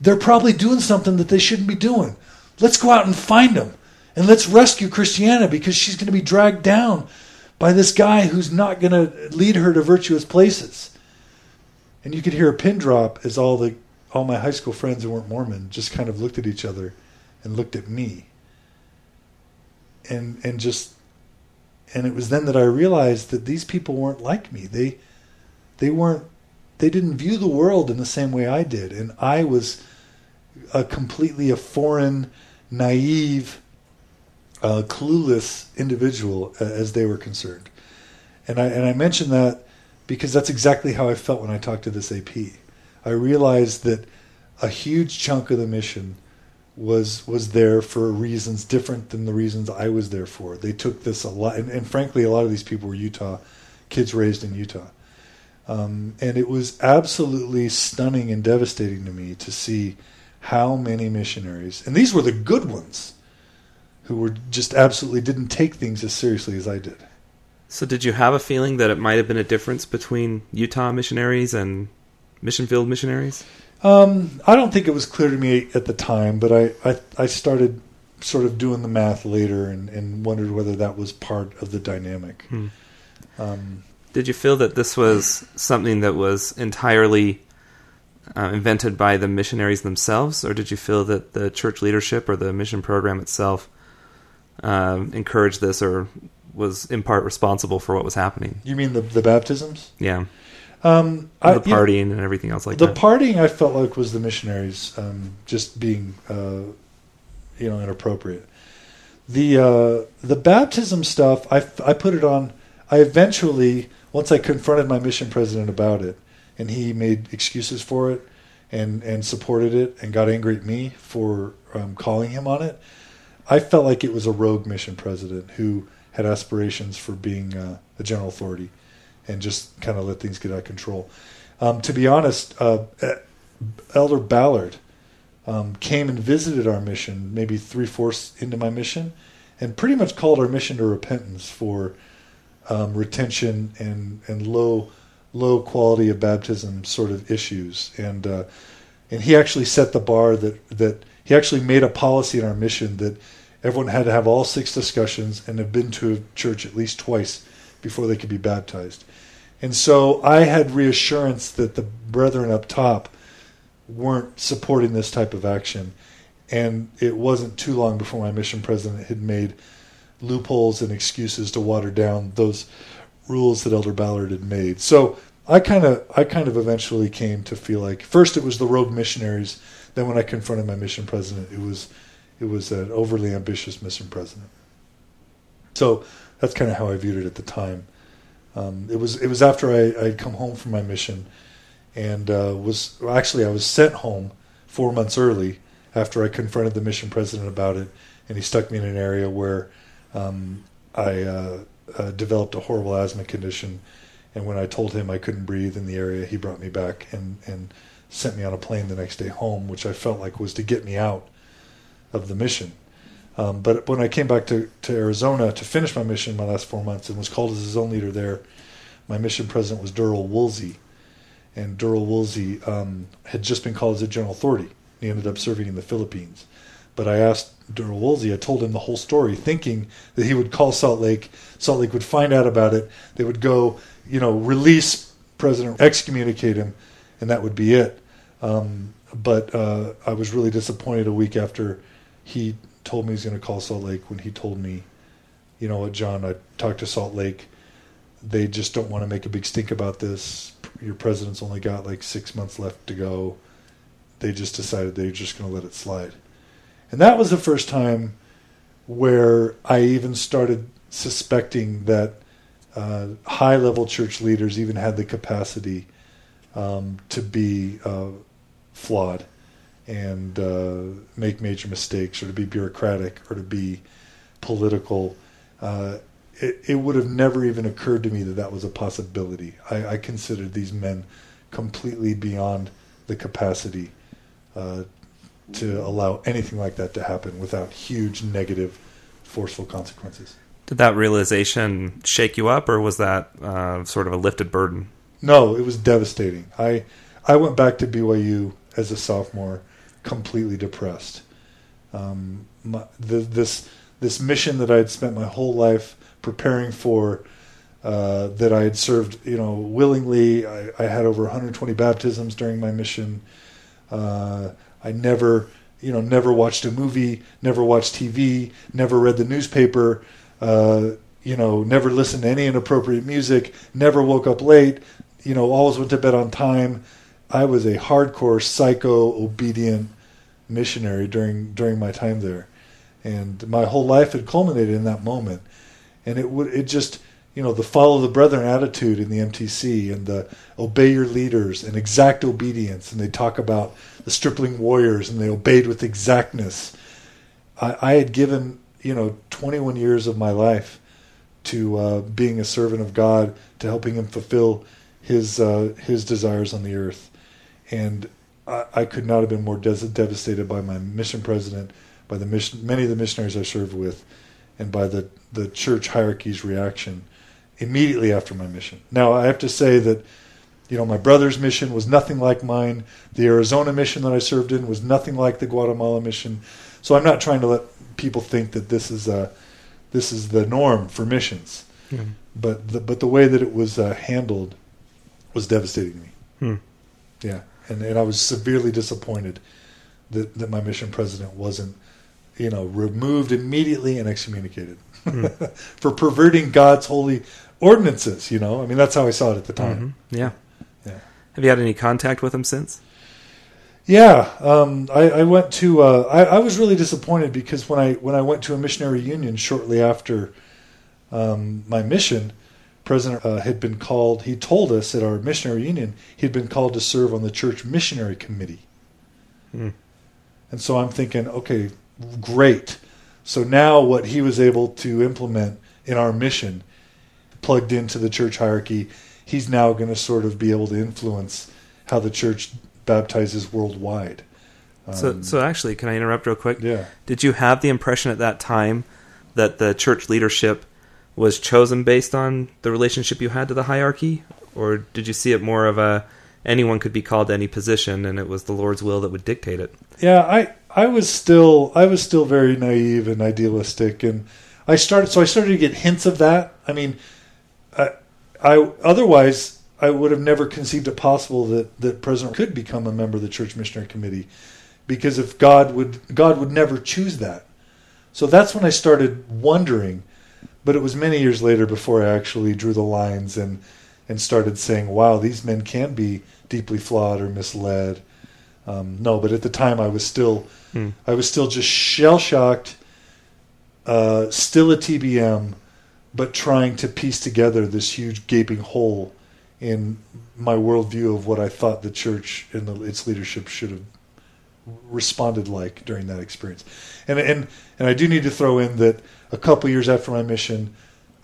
A: They're probably doing something that they shouldn't be doing. Let's go out and find them. And let's rescue Christiana because she's going to be dragged down by this guy who's not going to lead her to virtuous places. And you could hear a pin drop as all the all my high school friends who weren't Mormon just kind of looked at each other and looked at me. And and just and it was then that I realized that these people weren't like me. They they weren't they didn't view the world in the same way I did, and I was a completely a foreign, naive, uh, clueless individual as they were concerned. And I and I mention that because that's exactly how I felt when I talked to this AP. I realized that a huge chunk of the mission was was there for reasons different than the reasons I was there for. They took this a lot, and, and frankly, a lot of these people were Utah kids raised in Utah. Um, and it was absolutely stunning and devastating to me to see how many missionaries, and these were the good ones, who were just absolutely didn't take things as seriously as I did.
B: So, did you have a feeling that it might have been a difference between Utah missionaries and mission field missionaries?
A: Um, I don't think it was clear to me at the time, but I, I, I started sort of doing the math later and, and wondered whether that was part of the dynamic. Hmm.
B: Um, did you feel that this was something that was entirely uh, invented by the missionaries themselves, or did you feel that the church leadership or the mission program itself um, encouraged this, or was in part responsible for what was happening?
A: You mean the the baptisms?
B: Yeah. Um, I, the partying know, and everything else like
A: the
B: that.
A: The partying I felt like was the missionaries um, just being, uh, you know, inappropriate. The uh, the baptism stuff I, I put it on. I eventually once I confronted my mission president about it, and he made excuses for it and and supported it and got angry at me for um, calling him on it, I felt like it was a rogue mission president who had aspirations for being uh, a general authority and just kind of let things get out of control. Um, to be honest, uh, Elder Ballard um, came and visited our mission maybe three fourths into my mission and pretty much called our mission to repentance for um, retention and and low low quality of baptism sort of issues and uh, and he actually set the bar that that he actually made a policy in our mission that everyone had to have all six discussions and have been to a church at least twice before they could be baptized. And so I had reassurance that the brethren up top weren't supporting this type of action. And it wasn't too long before my mission president had made loopholes and excuses to water down those rules that Elder Ballard had made. So I kind of I kind of eventually came to feel like first it was the rogue missionaries. Then when I confronted my mission president, it was it was an overly ambitious mission president. So that's kind of how I viewed it at the time. Um, it was it was after I had come home from my mission, and uh, was actually I was sent home four months early after I confronted the mission president about it, and he stuck me in an area where um, I uh, uh, developed a horrible asthma condition, and when I told him I couldn't breathe in the area, he brought me back and and sent me on a plane the next day home, which I felt like was to get me out of the mission. Um, but when I came back to, to Arizona to finish my mission my last four months and was called as his own leader there, my mission president was Durrel Woolsey. And Durrel Woolsey um, had just been called as a general authority. He ended up serving in the Philippines. But I asked Durrel Woolsey, I told him the whole story, thinking that he would call Salt Lake. Salt Lake would find out about it. They would go, you know, release President, excommunicate him, and that would be it. Um, but uh, I was really disappointed a week after he told me he's going to call Salt Lake when he told me, you know what, John, I talked to Salt Lake. They just don't want to make a big stink about this. Your president's only got like six months left to go. They just decided they're just going to let it slide. And that was the first time where I even started suspecting that uh, high level church leaders even had the capacity um, to be uh, flawed and uh, make major mistakes or to be bureaucratic or to be political. Uh, it, it, would have never even occurred to me that that was a possibility. I, I considered these men completely beyond the capacity uh, to allow anything like that to happen without huge negative, forceful consequences.
B: Did that realization shake you up, or was that uh, sort of a lifted burden?
A: No, it was devastating. I I went back to BYU as a sophomore, completely depressed. Um, my, the, this this mission that I had spent my whole life preparing for, uh, that I had served, you know, willingly. I, I, had over 120 baptisms during my mission. Uh, I never, you know, never watched a movie, never watched TV, never read the newspaper. Uh, you know, never listened to any inappropriate music, never woke up late, you know, always went to bed on time. I was a hardcore psycho obedient missionary during during my time there, and my whole life had culminated in that moment. And it would it just you know the follow the brethren attitude in the MTC and the obey your leaders and exact obedience. And they talk about the stripling warriors and they obeyed with exactness. I, I had given you know 21 years of my life to uh, being a servant of God, to helping Him fulfill His uh, His desires on the earth, and I, I could not have been more des- devastated by my mission president, by the mission, many of the missionaries I served with, and by the the church hierarchy's reaction immediately after my mission. Now I have to say that. You know, my brother's mission was nothing like mine. The Arizona mission that I served in was nothing like the Guatemala mission. So I'm not trying to let people think that this is a this is the norm for missions. Mm. But the, but the way that it was uh, handled was devastating to me. Mm. Yeah, and and I was severely disappointed that that my mission president wasn't you know removed immediately and excommunicated mm. for perverting God's holy ordinances. You know, I mean that's how I saw it at the time.
B: Mm-hmm. Yeah. Yeah. Have you had any contact with him since?
A: Yeah, um, I, I, went to. Uh, I, I, was really disappointed because when I when I went to a missionary union shortly after um, my mission, President uh, had been called. He told us at our missionary union he'd been called to serve on the church missionary committee. Hmm. And so I'm thinking, okay, great. So now what he was able to implement in our mission, plugged into the church hierarchy, he's now going to sort of be able to influence how the church baptizes worldwide.
B: Um, so, so actually, can I interrupt real quick?
A: Yeah.
B: Did you have the impression at that time that the church leadership was chosen based on the relationship you had to the hierarchy, or did you see it more of a anyone could be called to any position and it was the Lord's will that would dictate it?
A: Yeah, I I was still I was still very naive and idealistic, and I started so I started to get hints of that. I mean, I, I otherwise I would have never conceived it possible that that President could become a member of the Church Missionary Committee, because if God would God would never choose that. So that's when I started wondering, but it was many years later before I actually drew the lines and and started saying, "Wow, these men can be deeply flawed or misled." Um, no, but at the time I was still hmm. I was still just shell shocked, uh, still a TBM, but trying to piece together this huge gaping hole in my worldview of what I thought the church and the, its leadership should have responded like during that experience. And and and I do need to throw in that a couple years after my mission,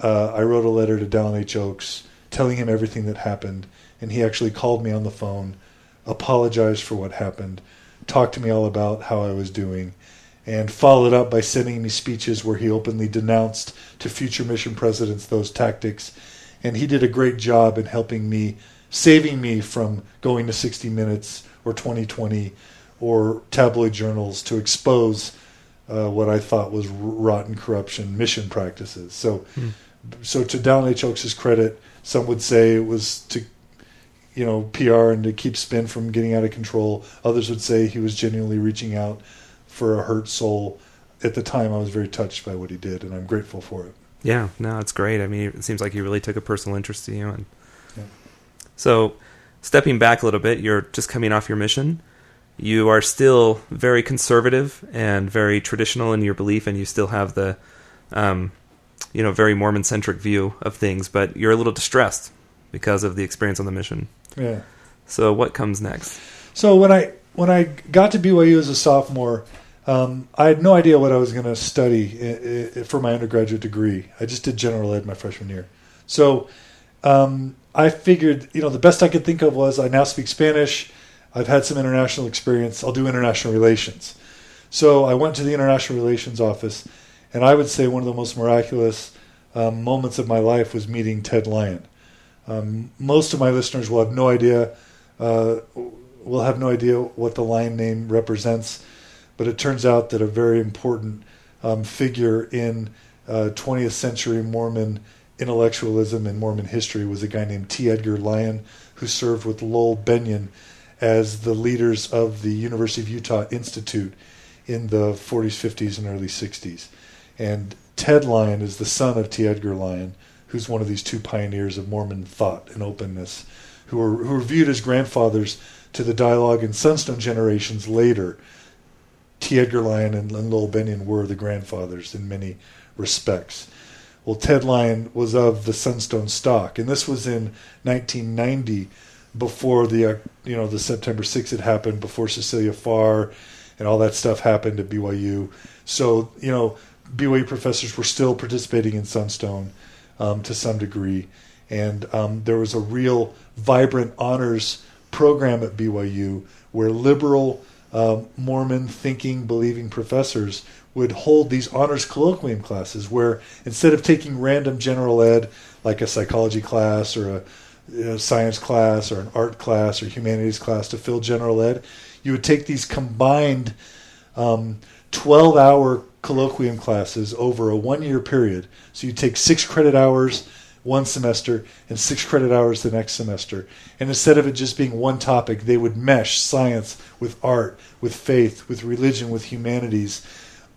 A: uh, I wrote a letter to Dallin H. Oaks telling him everything that happened, and he actually called me on the phone, apologized for what happened, talked to me all about how I was doing. And followed up by sending me speeches where he openly denounced to future mission presidents those tactics and he did a great job in helping me, saving me from going to 60 Minutes or 2020 or tabloid journals to expose uh, what I thought was rotten corruption mission practices. So, hmm. so to H. Oaks' credit, some would say it was to you know, PR and to keep spin from getting out of control. Others would say he was genuinely reaching out for a hurt soul. At the time, I was very touched by what he did, and I'm grateful for it.
B: Yeah, no, it's great. I mean, it seems like he really took a personal interest in you. And
A: Yeah.
B: so, stepping back a little bit, you're just coming off your mission. You are still very conservative and very traditional in your belief, and you still have the, um, you know, very Mormon centric view of things. But you're a little distressed because of the experience on the mission.
A: Yeah.
B: So, what comes next?
A: So when I when I got to BYU as a sophomore, um, I had no idea what I was going to study i- i- for my undergraduate degree. I just did general ed my freshman year. So um, I figured, you know, the best I could think of was I now speak Spanish. I've had some international experience. I'll do international relations. So I went to the international relations office, and I would say one of the most miraculous um, moments of my life was meeting Ted Lyon. Um, most of my listeners will have no idea. Uh, will have no idea what the Lyon name represents, but it turns out that a very important um, figure in uh, 20th century Mormon intellectualism and Mormon history was a guy named T. Edgar Lyon, who served with Lowell Bennion as the leaders of the University of Utah Institute in the 40s, 50s, and early 60s. And Ted Lyon is the son of T. Edgar Lyon, who's one of these two pioneers of Mormon thought and openness, who were, who were viewed as grandfathers to the dialogue and Sunstone generations later. T. Edgar Lyon and, and Lowell Bennion were the grandfathers in many respects. Well, Ted Lyon was of the Sunstone stock, and this was in 1990, before the uh, you know the September 6th had happened, before Cecilia Farr and all that stuff happened at BYU. So you know BYU professors were still participating in Sunstone um, to some degree, and um, there was a real vibrant honors program at BYU where liberal um, Mormon thinking, believing professors would hold these honors colloquium classes where instead of taking random general ed like a psychology class or a, a science class or an art class or humanities class to fill general ed, you would take these combined um, 12 hour colloquium classes over a one year period. So you take six credit hours one semester and six credit hours the next semester. And instead of it just being one topic, they would mesh science with art, with faith, with religion, with humanities,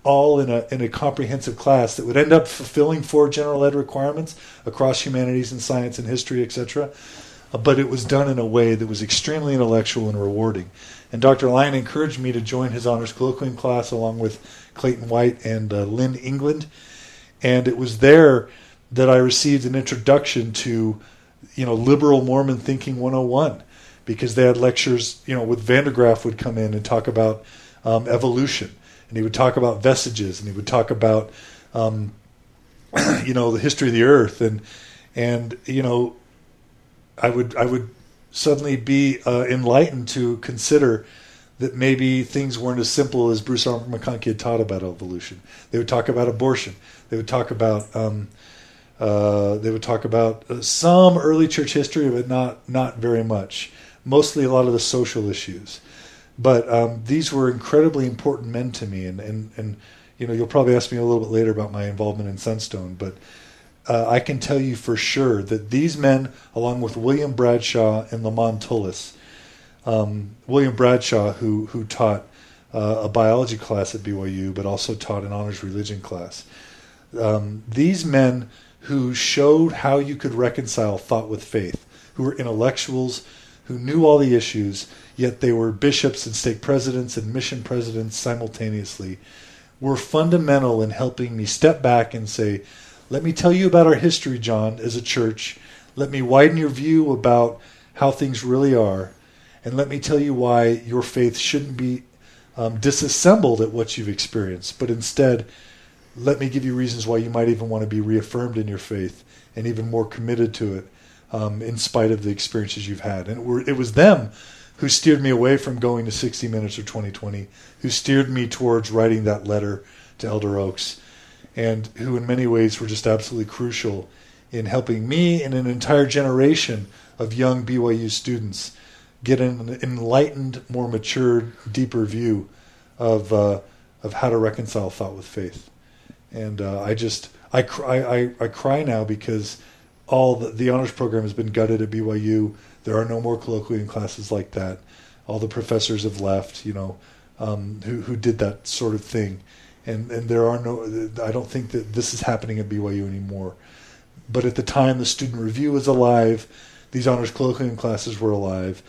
A: all in a in a comprehensive class that would end up fulfilling four general ed requirements across humanities and science and history, etc. Uh, But it was done in a way that was extremely intellectual and rewarding. And Dr. Lyon encouraged me to join his honors colloquium class along with Clayton White and uh, Lynn England. And it was there that I received an introduction to, you know, liberal Mormon thinking 101 because they had lectures, you know, with Vandergraff would come in and talk about um, evolution and he would talk about vestiges and he would talk about, um, you know, the history of the earth and, and, you know, I would, I would suddenly be uh, enlightened to consider that maybe things weren't as simple as Bruce Arnold McConkie had taught about evolution. They would talk about abortion. They would talk about um, uh, they would talk about uh, some early church history, but not not very much. Mostly a lot of the social issues. But um, these were incredibly important men to me, and, and and you know you'll probably ask me a little bit later about my involvement in Sunstone, but uh, I can tell you for sure that these men, along with William Bradshaw and LaMond Tullis, um, William Bradshaw, who who taught uh, a biology class at BYU, but also taught an honors religion class. Um, these men who showed how you could reconcile thought with faith, who were intellectuals, who knew all the issues, yet they were bishops and stake presidents and mission presidents simultaneously, were fundamental in helping me step back and say, let me tell you about our history, John, as a church. Let me widen your view about how things really are. And let me tell you why your faith shouldn't be um, disassembled at what you've experienced, but instead, let me give you reasons why you might even want to be reaffirmed in your faith and even more committed to it um, in spite of the experiences you've had. And it, were, it was them who steered me away from going to 60 Minutes or 2020, who steered me towards writing that letter to Elder Oaks, and who in many ways were just absolutely crucial in helping me and an entire generation of young BYU students get an enlightened, more matured, deeper view of uh, of how to reconcile thought with faith. And uh, I just I cry I, I cry now because all the, the honors program has been gutted at BYU. There are no more colloquium classes like that. All the professors have left, you know, um, who who did that sort of thing, and and there are no. I don't think that this is happening at BYU anymore. But at the time, the student review was alive. These honors colloquium classes were alive,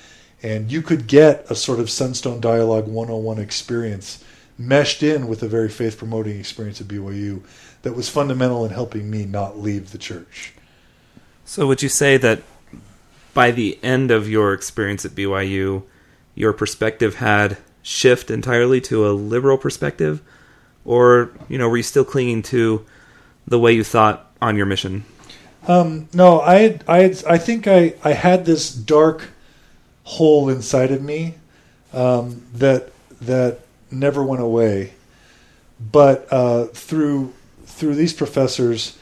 A: and you could get a sort of Sunstone Dialogue 101 experience meshed in with a very faith promoting experience at BYU that was fundamental in helping me not leave the church.
B: So, would you say that by the end of your experience at BYU, your perspective had shift entirely to a liberal perspective, or you know, were you still clinging to the way you thought on your mission?
A: Um, no, I, I, I think I, I had this dark hole inside of me um, that that never went away. But uh, through through these professors,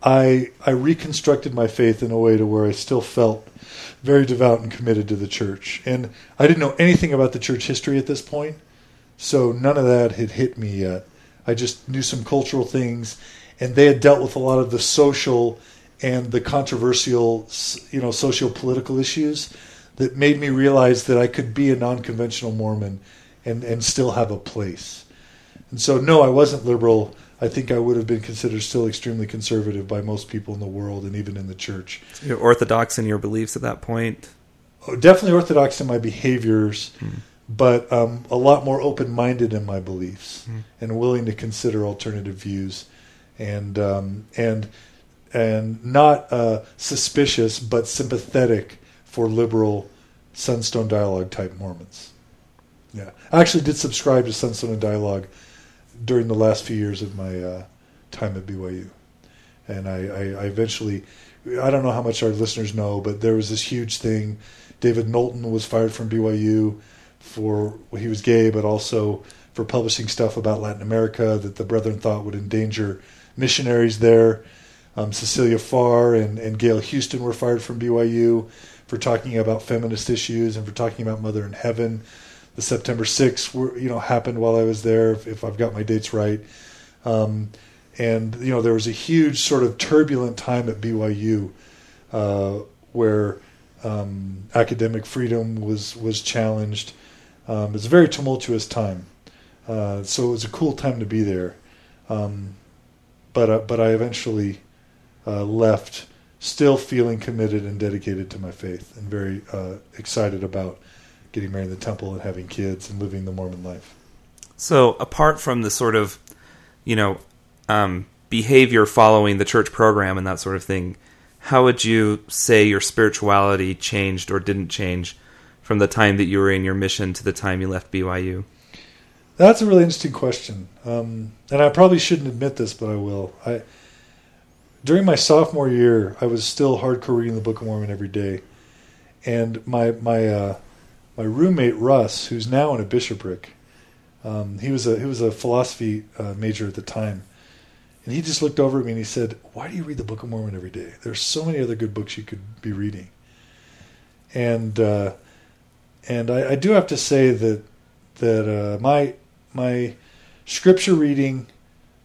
A: I I reconstructed my faith in a way to where I still felt very devout and committed to the church. And I didn't know anything about the church history at this point, so none of that had hit me yet. I just knew some cultural things, and they had dealt with a lot of the social and the controversial, you know, socio-political issues that made me realize that I could be a non-conventional Mormon and and still have a place. And so, no, I wasn't liberal. I think I would have been considered still extremely conservative by most people in the world and even in the church.
B: You're orthodox in your beliefs at that point.
A: Oh, definitely orthodox in my behaviors, mm. but um, a lot more open-minded in my beliefs mm. and willing to consider alternative views, and um, and and not uh, suspicious but sympathetic for liberal Sunstone Dialogue type Mormons. Yeah, I actually did subscribe to Sunstone Dialogue during the last few years of my uh, time at BYU, and I, I, I, eventually, I don't know how much our listeners know, but there was this huge thing. David Knowlton was fired from BYU for well, he was gay, but also for publishing stuff about Latin America that the Brethren thought would endanger missionaries there. Um, Cecilia Farr and, and Gail Houston were fired from BYU for talking about feminist issues and for talking about Mother in Heaven. The September 6th, were, you know, happened while I was there, if, if I've got my dates right. Um, and you know, there was a huge sort of turbulent time at BYU uh, where um, academic freedom was was challenged. Um, it's a very tumultuous time, uh, so it was a cool time to be there. Um, but uh, but I eventually uh, left still feeling committed and dedicated to my faith and very uh, excited about getting married in the temple and having kids and living the Mormon life.
B: So, apart from the sort of, you know, um, behavior following the church program and that sort of thing, how would you say your spirituality changed or didn't change from the time that you were in your mission to the time you left BYU?
A: That's a really interesting question, um, and I probably shouldn't admit this, but I will. I during my sophomore year, I was still hardcore reading the Book of Mormon every day, and my my uh, my roommate Russ, who's now in a bishopric, um, he was a he was a philosophy uh, major at the time, and he just looked over at me and he said, "Why do you read the Book of Mormon every day? There's so many other good books you could be reading." And uh, and I, I, do have to say that that uh, my my scripture reading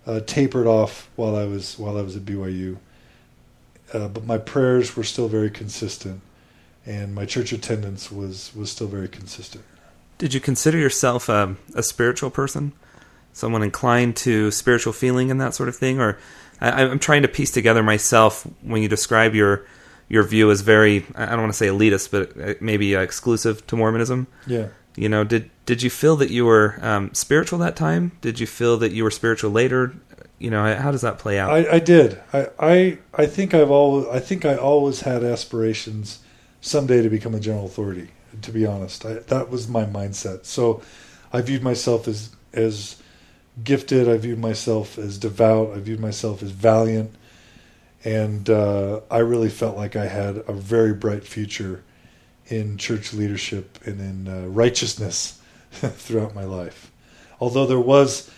A: uh, tapered off while I was while I was at BYU, uh, but my prayers were still very consistent, and my church attendance was was still very consistent.
B: Did you consider yourself a, a spiritual person, someone inclined to spiritual feeling and that sort of thing, or I, I'm trying to piece together myself when you describe your your view as very I don't want to say elitist, but uh, maybe uh, exclusive to Mormonism.
A: Yeah.
B: You know, did did you feel that you were um, spiritual that time? Did you feel that you were spiritual later? You know, how does that play out?
A: I, I did. I, I I think I've always I think I always had aspirations someday to become a general authority. To be honest, I, that was my mindset. So I viewed myself as as gifted. I viewed myself as devout. I viewed myself as valiant, and uh, I really felt like I had a very bright future in church leadership and in uh, righteousness throughout my life. Although there was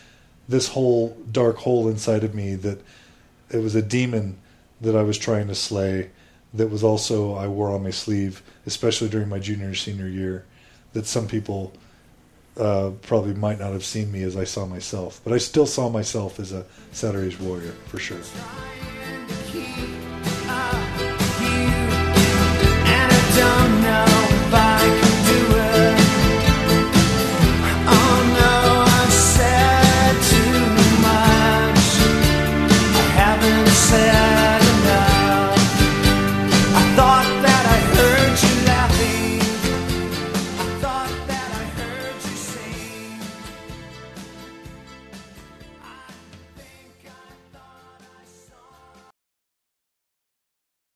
A: this whole dark hole inside of me that it was a demon that I was trying to slay that was also I wore on my sleeve, especially during my junior and senior year, that some people uh, probably might not have seen me as I saw myself. But I still saw myself as a Saturday's Warrior for sure.